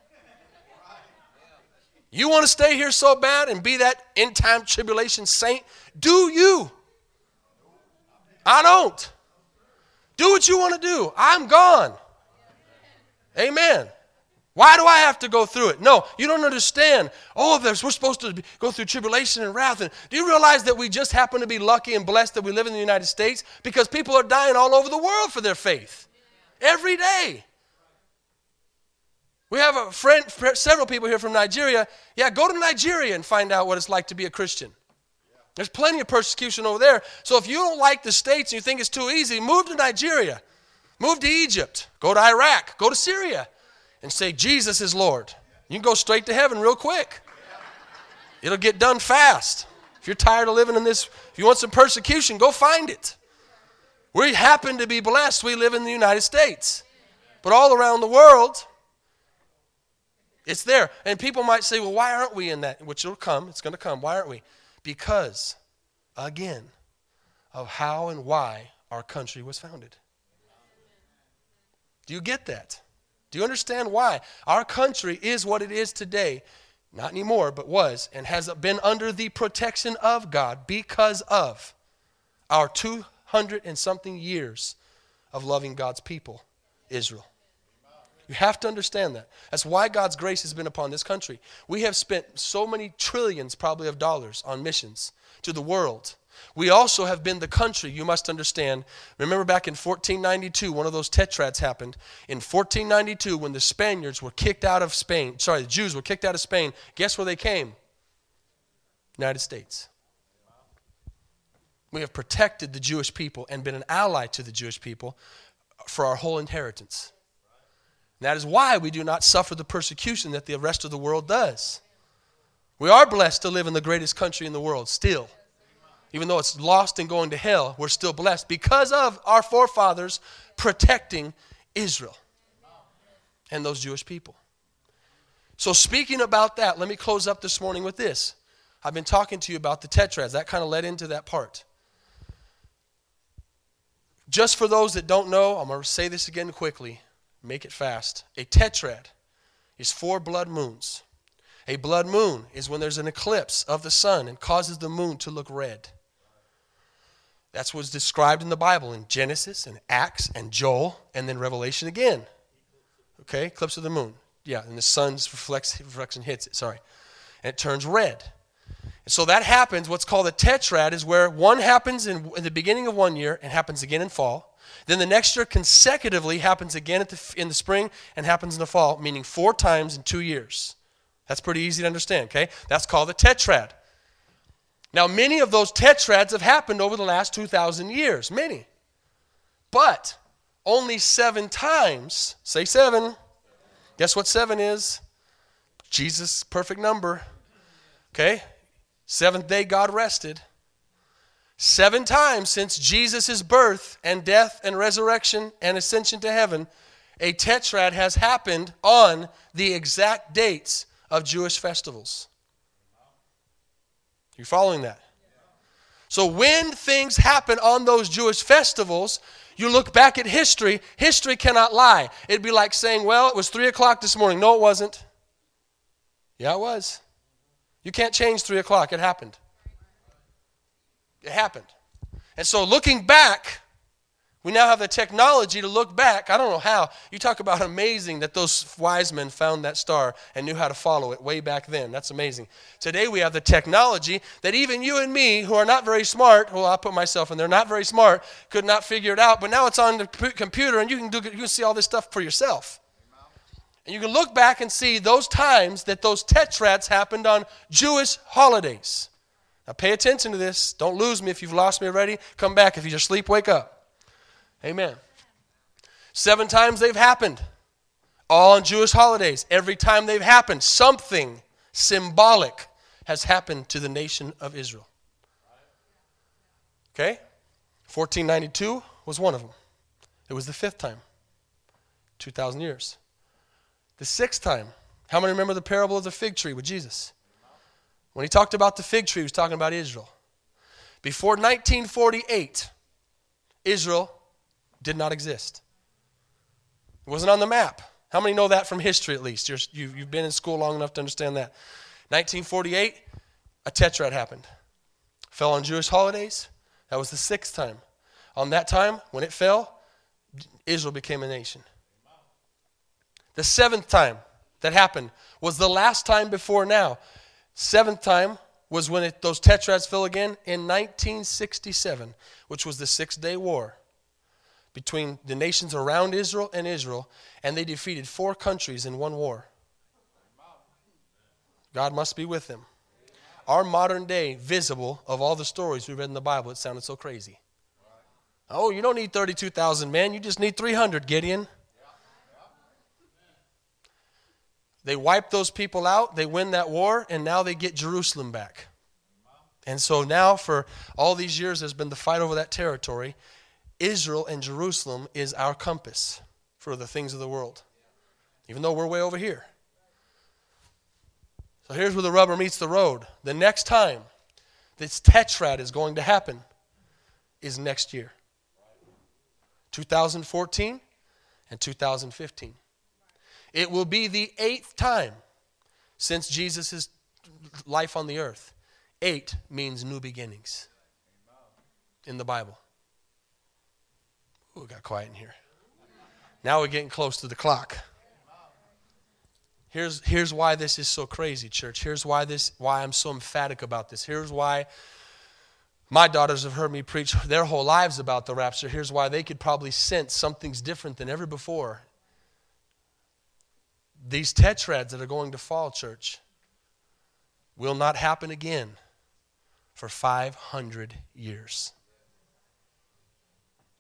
You want to stay here so bad and be that end time tribulation saint? Do you? I don't. Do what you want to do. I'm gone. Amen. Why do I have to go through it? No, you don't understand. Oh, we're supposed to go through tribulation and wrath. And do you realize that we just happen to be lucky and blessed that we live in the United States? Because people are dying all over the world for their faith every day. We have a friend, several people here from Nigeria. Yeah, go to Nigeria and find out what it's like to be a Christian. There's plenty of persecution over there. So if you don't like the States and you think it's too easy, move to Nigeria. Move to Egypt. Go to Iraq. Go to Syria and say, Jesus is Lord. You can go straight to heaven real quick. It'll get done fast. If you're tired of living in this, if you want some persecution, go find it. We happen to be blessed. We live in the United States. But all around the world, it's there. And people might say, well, why aren't we in that? Which will come. It's going to come. Why aren't we? Because, again, of how and why our country was founded. Do you get that? Do you understand why? Our country is what it is today. Not anymore, but was, and has been under the protection of God because of our 200 and something years of loving God's people, Israel. You have to understand that. That's why God's grace has been upon this country. We have spent so many trillions, probably, of dollars on missions to the world we also have been the country, you must understand. Remember back in 1492, one of those tetrads happened. In 1492, when the Spaniards were kicked out of Spain, sorry, the Jews were kicked out of Spain, guess where they came? United States. We have protected the Jewish people and been an ally to the Jewish people for our whole inheritance. And that is why we do not suffer the persecution that the rest of the world does. We are blessed to live in the greatest country in the world still even though it's lost and going to hell, we're still blessed because of our forefathers protecting Israel and those Jewish people. So, speaking about that, let me close up this morning with this. I've been talking to you about the tetrads. That kind of led into that part. Just for those that don't know, I'm going to say this again quickly, make it fast. A tetrad is four blood moons. A blood moon is when there's an eclipse of the sun and causes the moon to look red. That's what's described in the Bible in Genesis and Acts and Joel and then Revelation again. Okay, eclipse of the moon. Yeah, and the sun's reflection hits it, sorry. And it turns red. And so that happens, what's called a tetrad is where one happens in, in, the beginning of one year and happens again in fall. Then the next year consecutively happens again the, in the spring and happens in the fall, meaning four times in two years. That's pretty easy to understand, okay? That's called a tetrad. Now, many of those tetrads have happened over the last 2,000 years. Many. But only seven times, say seven. Guess what seven is? Jesus' perfect number. Okay? Seventh day, God rested. Seven times since Jesus' birth and death and resurrection and ascension to heaven, a tetrad has happened on the exact dates of Jewish festivals. You following that? So when things happen on those Jewish festivals, you look back at history, history cannot lie. It'd be like saying, well, it was 3 o'clock this morning. No, it wasn't. Yeah, it was. You can't change 3 o'clock. It happened. It happened. And so looking back, we now have the technology to look back. I don't know how. You talk about amazing that those wise men found that star and knew how to follow it way back then. That's amazing. Today we have the technology that even you and me, who are not very smart, well, I'll put myself in there, not very smart, could not figure it out. But now it's on the computer and you can, do, you can see all this stuff for yourself. And you can look back and see those times that those tetrads happened on Jewish holidays. Now pay attention to this. Don't lose me if you've lost me already. Come back. If you just sleep, wake up. Amen. Seven times they've happened, all on Jewish holidays. Every time they've happened, something symbolic has happened to the nation of Israel. Okay? 1492 was one of them. It was the fifth time, 2,000 years. The sixth time, how many remember the parable of the fig tree with Jesus? When he talked about the fig tree, he was talking about Israel. Before 1948, Israel did not exist. It wasn't on the map. How many know that from history at least? you have been in school long enough to understand that. 1948, a tetrad happened. Fell on Jewish holidays. That was the sixth time. On that time, when it fell, Israel became a nation. The seventh time, that happened was the last time before now. Seventh time was when it, those tetrads fell again in 1967, which was the Six Day War between the nations around Israel and Israel, and they defeated four countries in one war. God must be with them. Our modern day visible of all the stories we read in the Bible, it sounded so crazy. Oh, you don't need 32,000 men, you just need 300, Gideon. They wipe those people out, they win that war, and now they get Jerusalem back. And so now, for all these years, there's been the fight over that territory. Israel and Jerusalem is our compass for the things of the world, even though we're way over here. So here's where the rubber meets the road. The next time this tetrad is going to happen is next year 2014 and 2015. It will be the eighth time since Jesus' life on the earth. Eight means new beginnings in the Bible. Ooh, it got quiet in here. Now we're getting close to the clock. Here's, here's why this is so crazy, church. Here's why this why I'm so emphatic about this. Here's why my daughters have heard me preach their whole lives about the rapture. Here's why they could probably sense something's different than ever before. These tetrads that are going to fall, church, will not happen again for 500 years.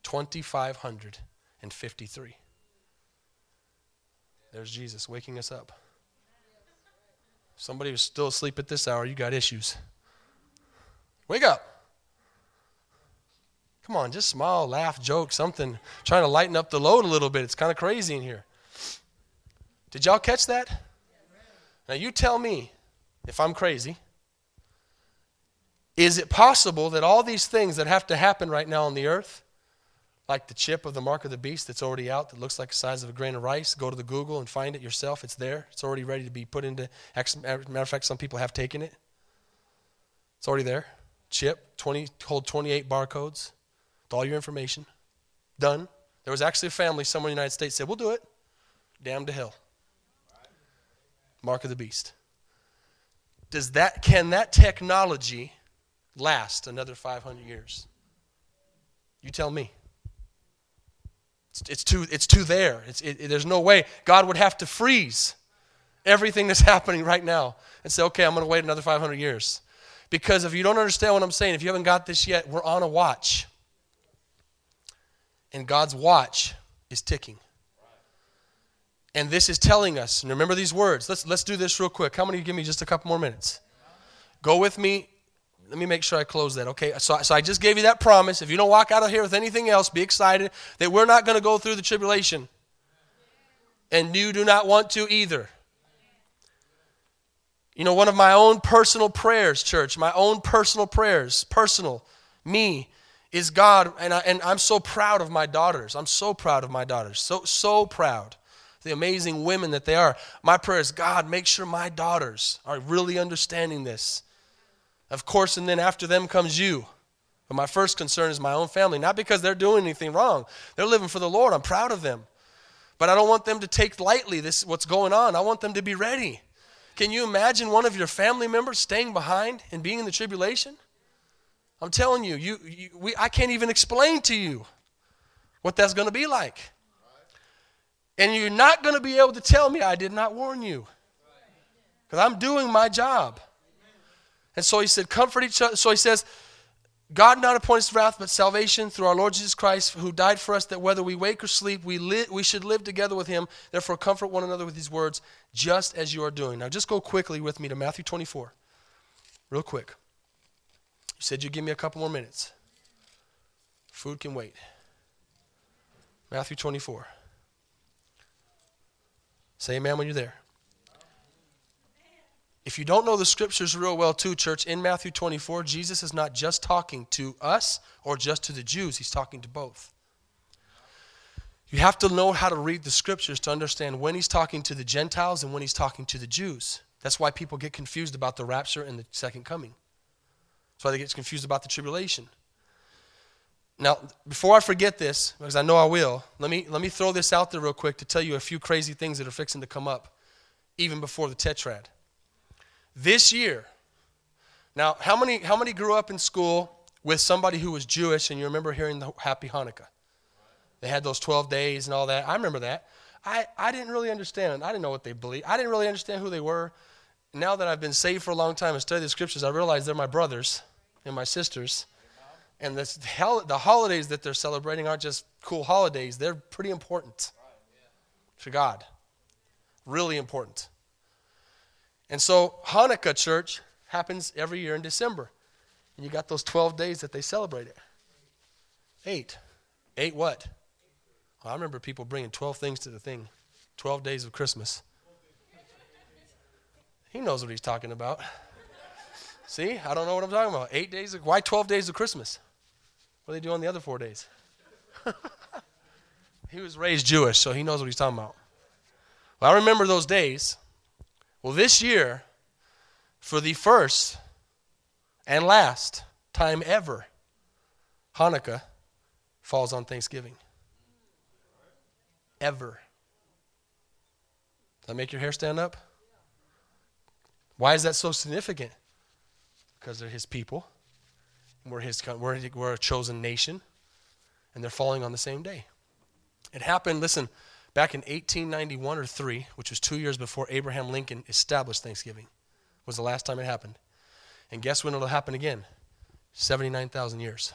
2,553. There's Jesus waking us up. Somebody who's still asleep at this hour, you got issues. Wake up. Come on, just smile, laugh, joke, something. Trying to lighten up the load a little bit. It's kind of crazy in here. Did y'all catch that? Now you tell me if I'm crazy. Is it possible that all these things that have to happen right now on the earth like the chip of the mark of the beast that's already out that looks like the size of a grain of rice. Go to the Google and find it yourself. It's there. It's already ready to be put into. Matter of fact, some people have taken it. It's already there. Chip, 20, hold 28 barcodes with all your information. Done. There was actually a family somewhere in the United States said, We'll do it. Damn to hell. Mark of the beast. Does that can that technology last another 500 years? You tell me. It's, it's, too, it's too there. It's, it, it, there's no way. God would have to freeze everything that's happening right now and say, okay, I'm going to wait another 500 years. Because if you don't understand what I'm saying, if you haven't got this yet, we're on a watch. And God's watch is ticking. And this is telling us, and remember these words. Let's, let's do this real quick. How many give me just a couple more minutes? Go with me let me make sure I close that. Okay, so, so I just gave you that promise. If you don't walk out of here with anything else, be excited that we're not going to go through the tribulation. And you do not want to either. You know, one of my own personal prayers, church, my own personal prayers, personal, me, is God, and, I, and I'm so proud of my daughters. I'm so proud of my daughters. So, so proud. The amazing women that they are. My prayer is, God, make sure my daughters are really understanding this of course, and then after them comes you. But my first concern is my own family, not because they're doing anything wrong. They're living for the Lord. I'm proud of them. But I don't want them to take lightly this what's going on. I want them to be ready. Can you imagine one of your family members staying behind and being in the tribulation? I'm telling you, you, you we, I can't even explain to you what that's going to be like. And you're not going to be able to tell me I did not warn you. Because I'm doing my job. And so he said, Comfort each other. So he says, God not appoints wrath, but salvation through our Lord Jesus Christ, who died for us, that whether we wake or sleep, we, li- we should live together with him. Therefore, comfort one another with these words, just as you are doing. Now, just go quickly with me to Matthew 24. Real quick. You said you'd give me a couple more minutes. Food can wait. Matthew 24. Say amen when you're there. If you don't know the scriptures real well, too, church, in Matthew 24, Jesus is not just talking to us or just to the Jews, he's talking to both. You have to know how to read the scriptures to understand when he's talking to the Gentiles and when he's talking to the Jews. That's why people get confused about the rapture and the second coming. That's why they get confused about the tribulation. Now, before I forget this, because I know I will, let me, let me throw this out there real quick to tell you a few crazy things that are fixing to come up even before the Tetrad. This year, now, how many, how many grew up in school with somebody who was Jewish and you remember hearing the Happy Hanukkah? They had those 12 days and all that. I remember that. I, I didn't really understand. I didn't know what they believed. I didn't really understand who they were. Now that I've been saved for a long time and studied the scriptures, I realize they're my brothers and my sisters. And this, the holidays that they're celebrating aren't just cool holidays, they're pretty important to God. Really important. And so, Hanukkah church happens every year in December. And you got those 12 days that they celebrate it. Eight. Eight what? Well, I remember people bringing 12 things to the thing 12 days of Christmas. He knows what he's talking about. See, I don't know what I'm talking about. Eight days of, why 12 days of Christmas? What do they do on the other four days? he was raised Jewish, so he knows what he's talking about. Well, I remember those days. Well, this year, for the first and last time ever, Hanukkah falls on Thanksgiving. Ever. Does that make your hair stand up? Why is that so significant? Because they're his people. We're, his, we're, we're a chosen nation. And they're falling on the same day. It happened, listen, back in 1891 or 3, which was two years before Abraham Lincoln established Thanksgiving, was the last time it happened. And guess when it'll happen again? 79,000 years.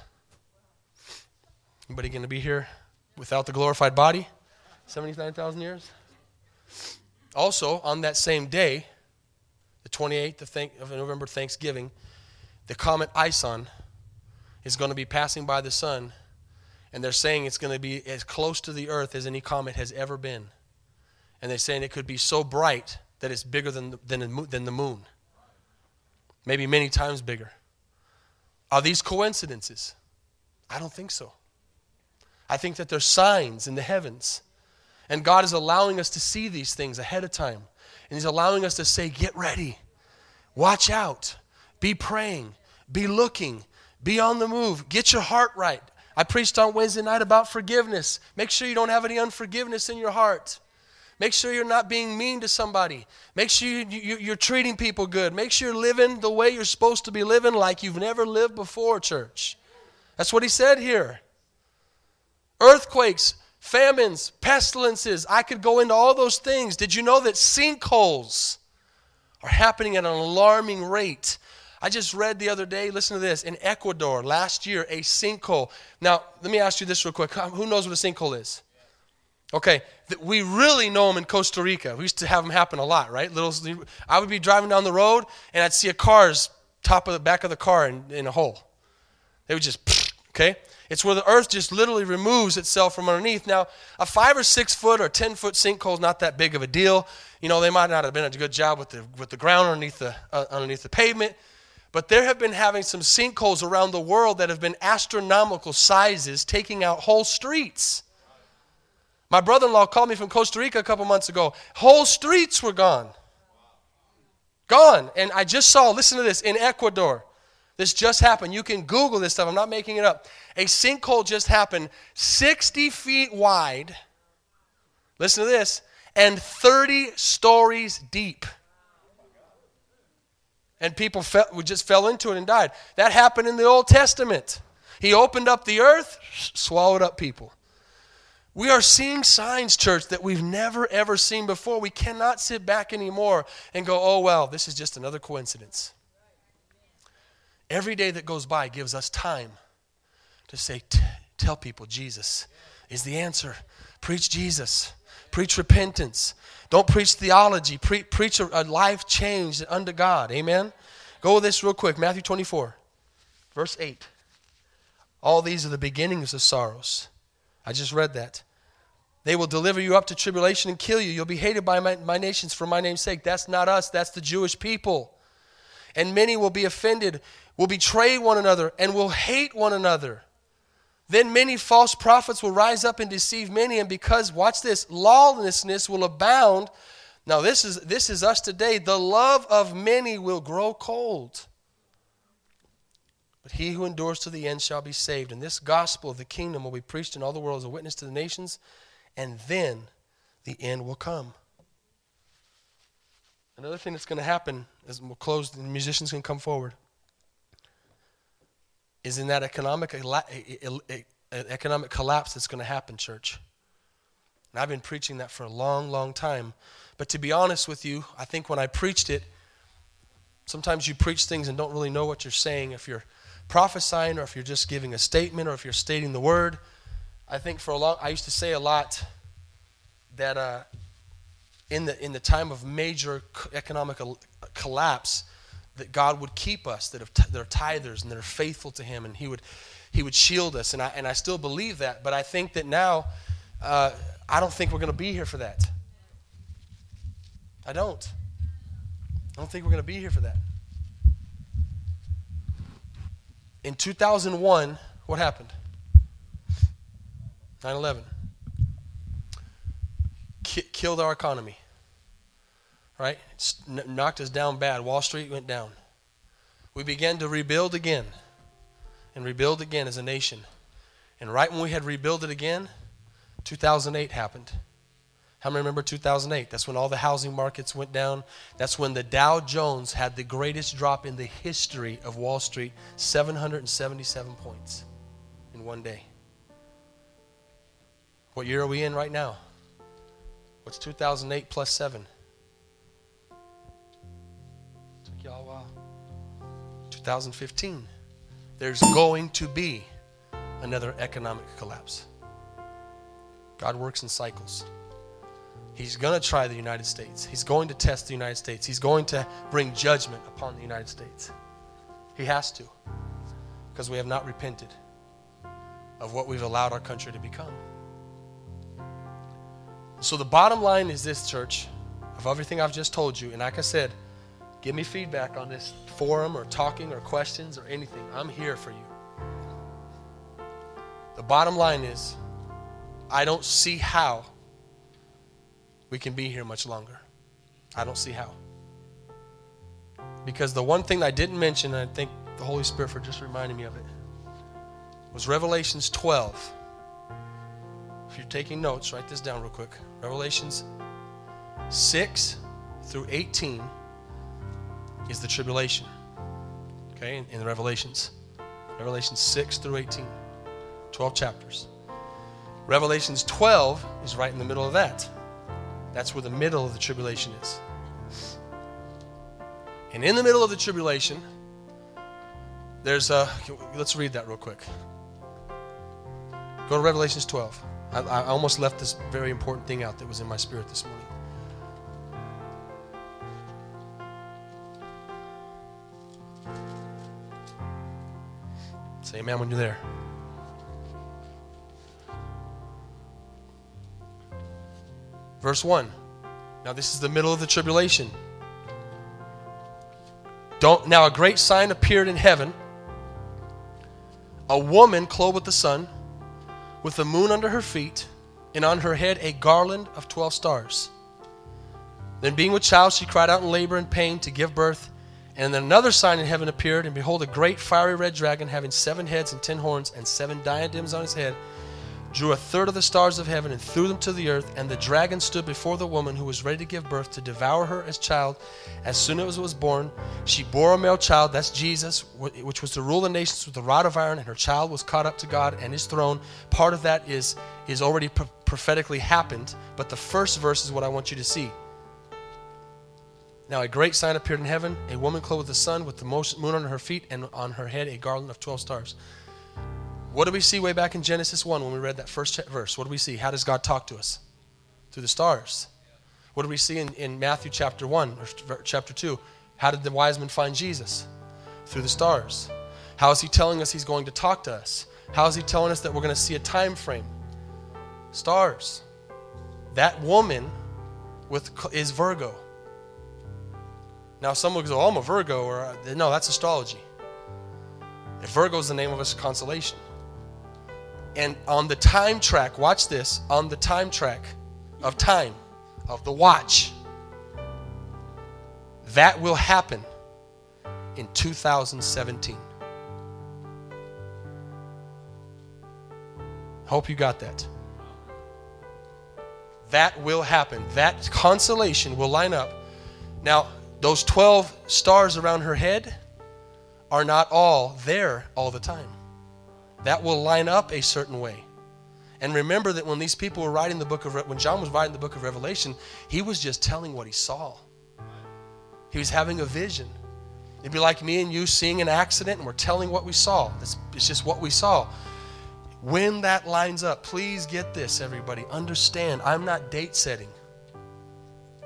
Anybody going to be here without the glorified body? 79,000 years? Also, on that same day, the 28th of, thank- of November, Thanksgiving, the comet Ison is going to be passing by the sun and they're saying it's going to be as close to the earth as any comet has ever been. And they're saying it could be so bright that it's bigger than, than, than the moon, maybe many times bigger. Are these coincidences? I don't think so. I think that there's signs in the heavens. And God is allowing us to see these things ahead of time. And He's allowing us to say, get ready, watch out, be praying, be looking, be on the move, get your heart right. I preached on Wednesday night about forgiveness. Make sure you don't have any unforgiveness in your heart. Make sure you're not being mean to somebody. Make sure you, are treating people good. Make sure you're living the way you're supposed to be living like you've never lived before, church. That's what he said here. Earthquakes, famines, pestilences. I could go into all those things. Did you know that sinkholes are happening at an alarming rate? I just read the other day, listen to this, in Ecuador last year, a sinkhole. Now, let me ask you this real quick. Who knows what a sinkhole is? Okay, we really know them in Costa Rica. We used to have them happen a lot, right? Little, I would be driving down the road and I'd see a car's top of the back of the car in, in a hole. They would just, okay? It's where the earth just literally removes itself from underneath. Now, a five or six foot or ten foot sinkhole is not that big of a deal. You know, they might not have been a good job with the with the ground underneath the uh, underneath the pavement. But there have been having some sinkholes around the world that have been astronomical sizes, taking out whole streets. My brother in law called me from Costa Rica a couple months ago. Whole streets were gone. Gone. And I just saw, listen to this, in Ecuador. This just happened. You can Google this stuff. I'm not making it up. A sinkhole just happened 60 feet wide. Listen to this. And 30 stories deep and people fell, just fell into it and died. That happened in the Old Testament. He opened up the earth, swallowed up people. We are seeing signs, church, that we've never ever seen before. We cannot sit back anymore and go, oh, well, this is just another coincidence. Every day that goes by gives us time to say, tell people Jesus is the answer. Preach Jesus. Preach repentance. Don't preach theology. Pre- preach a, a life changed under God. Amen? Go with this real quick. Matthew 24, verse 8. All these are the beginnings of sorrows. I just read that. They will deliver you up to tribulation and kill you. You'll be hated by my, my nations for my name's sake. That's not us, that's the Jewish people. And many will be offended, will betray one another, and will hate one another. Then many false prophets will rise up and deceive many, and because, watch this, lawlessness will abound. Now, this is, this is us today. The love of many will grow cold. But he who endures to the end shall be saved. And this gospel of the kingdom will be preached in all the world as a witness to the nations, and then the end will come. Another thing that's going to happen as we'll close, the musicians can come forward, is in that economic, economic collapse that's going to happen, church. And I've been preaching that for a long, long time. But to be honest with you, I think when I preached it, sometimes you preach things and don't really know what you're saying. If you're prophesying or if you're just giving a statement or if you're stating the word, I think for a long, I used to say a lot that uh, in the in the time of major economic collapse, that God would keep us, that, are tithers and that are faithful to Him, and He would He would shield us, and I and I still believe that. But I think that now, uh, I don't think we're going to be here for that. I don't. I don't think we're going to be here for that. In 2001, what happened? 9 11. K- killed our economy. Right? N- knocked us down bad. Wall Street went down. We began to rebuild again and rebuild again as a nation. And right when we had rebuilt it again, 2008 happened. How many remember 2008? That's when all the housing markets went down. That's when the Dow Jones had the greatest drop in the history of Wall Street 777 points in one day. What year are we in right now? What's 2008 plus 7? A while. Uh, 2015. There's going to be another economic collapse. God works in cycles. He's going to try the United States. He's going to test the United States. He's going to bring judgment upon the United States. He has to, because we have not repented of what we've allowed our country to become. So the bottom line is this, church, of everything I've just told you, and like I said, give me feedback on this forum or talking or questions or anything. I'm here for you. The bottom line is, I don't see how we can be here much longer. I don't see how. Because the one thing I didn't mention, and I thank the Holy Spirit for just reminding me of it, was Revelations 12. If you're taking notes, write this down real quick. Revelations 6 through 18 is the tribulation. Okay, in, in the Revelations. Revelations 6 through 18. 12 chapters. Revelations 12 is right in the middle of that. That's where the middle of the tribulation is. And in the middle of the tribulation, there's a. Let's read that real quick. Go to Revelations 12. I, I almost left this very important thing out that was in my spirit this morning. Amen when you're there. Verse 1. Now, this is the middle of the tribulation. Don't, now, a great sign appeared in heaven a woman clothed with the sun with the moon under her feet, and on her head a garland of twelve stars. Then, being with child, she cried out in labor and pain to give birth. And then another sign in heaven appeared, and behold, a great fiery red dragon, having seven heads and ten horns, and seven diadems on his head, drew a third of the stars of heaven and threw them to the earth. And the dragon stood before the woman who was ready to give birth to devour her as child. As soon as it was born, she bore a male child, that's Jesus, which was to rule the nations with a rod of iron, and her child was caught up to God and his throne. Part of that is, is already pro- prophetically happened, but the first verse is what I want you to see. Now a great sign appeared in heaven, a woman clothed with the sun, with the moon on her feet, and on her head a garland of twelve stars. What do we see way back in Genesis 1 when we read that first verse? What do we see? How does God talk to us? Through the stars. What do we see in, in Matthew chapter 1 or chapter 2? How did the wise men find Jesus? Through the stars. How is he telling us he's going to talk to us? How is he telling us that we're going to see a time frame? Stars. That woman with is Virgo. Now, someone goes, "Oh, I'm a Virgo," or no, that's astrology. If Virgo is the name of a constellation, and on the time track, watch this, on the time track of time, of the watch, that will happen in 2017. Hope you got that. That will happen. That constellation will line up Now, those 12 stars around her head are not all there all the time. That will line up a certain way. And remember that when these people were writing the book of when John was writing the book of Revelation, he was just telling what he saw. He was having a vision. It'd be like me and you seeing an accident and we're telling what we saw. It's, it's just what we saw. When that lines up, please get this, everybody. Understand, I'm not date setting.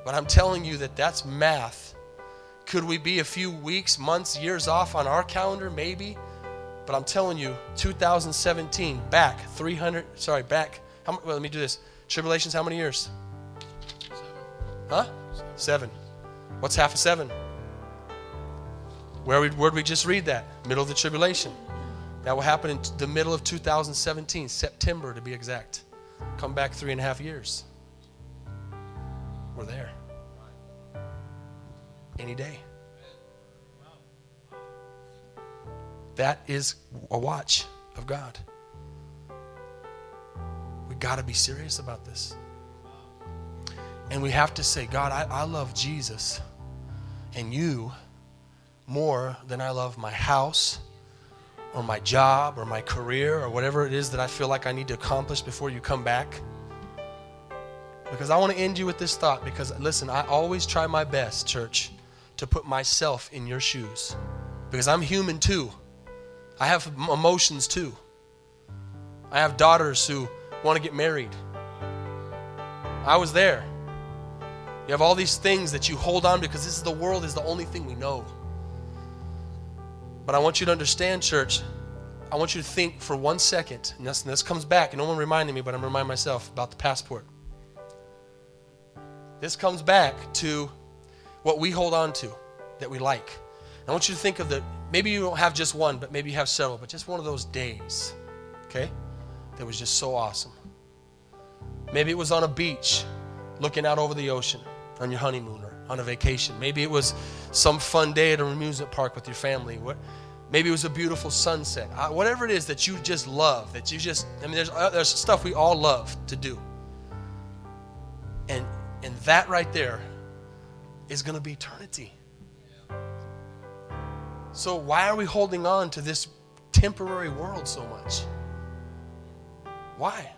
But I'm telling you that that's math. Could we be a few weeks, months, years off on our calendar? Maybe. But I'm telling you, 2017, back 300, sorry, back, how, well, let me do this. Tribulations, how many years? Seven. Huh? Seven. What's half of seven? Where where'd we just read that? Middle of the tribulation. That will happen in the middle of 2017, September to be exact. Come back three and a half years. We're there. Any day. That is a watch of God. We got to be serious about this. And we have to say, God, I, I love Jesus and you more than I love my house or my job or my career or whatever it is that I feel like I need to accomplish before you come back. Because I want to end you with this thought because, listen, I always try my best, church, to put myself in your shoes. Because I'm human too. I have emotions too. I have daughters who want to get married. I was there. You have all these things that you hold on because this is the world is the only thing we know. But I want you to understand, church. I want you to think for one second, and this, and this comes back, and no one reminded me, but I'm reminding myself about the passport. This comes back to what we hold on to that we like. I want you to think of the maybe you don't have just one, but maybe you have several, but just one of those days, okay, that was just so awesome. Maybe it was on a beach looking out over the ocean on your honeymoon or on a vacation. Maybe it was some fun day at a amusement park with your family. What, maybe it was a beautiful sunset. Uh, whatever it is that you just love, that you just, I mean, there's, uh, there's stuff we all love to do. And, and that right there is going to be eternity. So, why are we holding on to this temporary world so much? Why?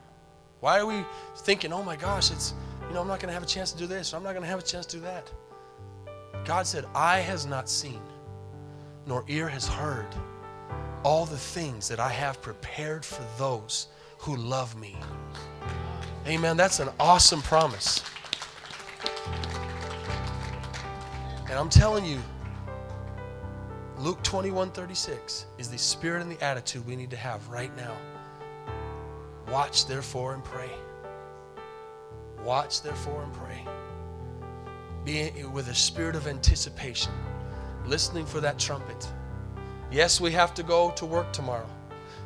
Why are we thinking, oh my gosh, it's, you know, I'm not going to have a chance to do this, I'm not going to have a chance to do that? God said, Eye has not seen, nor ear has heard all the things that I have prepared for those who love me. Amen. That's an awesome promise. And I'm telling you, Luke 21 36 is the spirit and the attitude we need to have right now. Watch, therefore, and pray. Watch, therefore, and pray. Be with a spirit of anticipation, listening for that trumpet. Yes, we have to go to work tomorrow.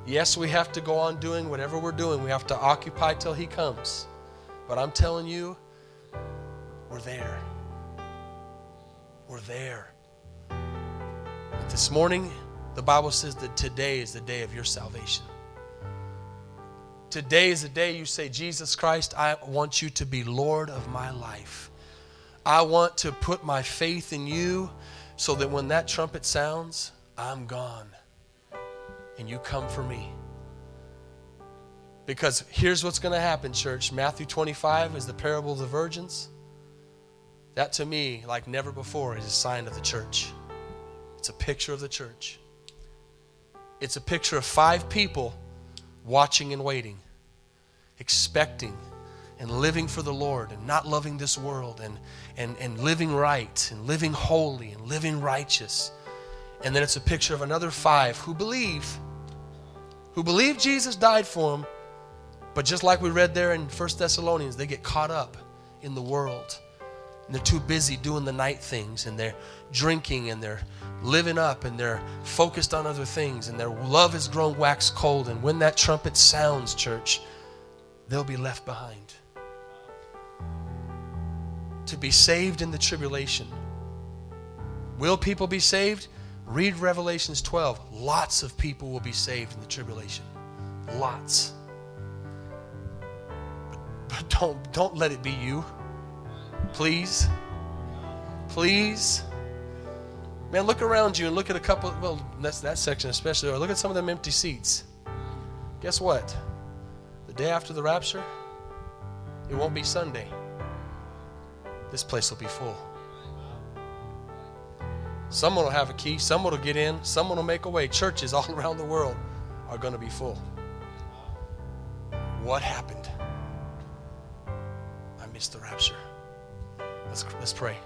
Yes, we have to go on doing whatever we're doing. We have to occupy till He comes. But I'm telling you, we're there. We're there. This morning, the Bible says that today is the day of your salvation. Today is the day you say, Jesus Christ, I want you to be Lord of my life. I want to put my faith in you so that when that trumpet sounds, I'm gone and you come for me. Because here's what's going to happen, church. Matthew 25 is the parable of the virgins. That to me, like never before, is a sign of the church. It's a picture of the church. It's a picture of five people watching and waiting, expecting and living for the Lord and not loving this world and, and, and living right and living holy and living righteous. And then it's a picture of another five who believe, who believe Jesus died for them, but just like we read there in First Thessalonians, they get caught up in the world. And they're too busy doing the night things and they're drinking and they're living up and they're focused on other things and their love has grown wax cold. And when that trumpet sounds, church, they'll be left behind. To be saved in the tribulation. Will people be saved? Read Revelations 12. Lots of people will be saved in the tribulation. Lots. But, don't, don't let it be you. Please. Please. Man, look around you and look at a couple, well, that's that section especially, or look at some of them empty seats. Guess what? The day after the rapture, it won't be Sunday. This place will be full. Someone will have a key, someone will get in, someone will make a way. Churches all around the world are going to be full. What happened? I missed the rapture. Let's, let's pray.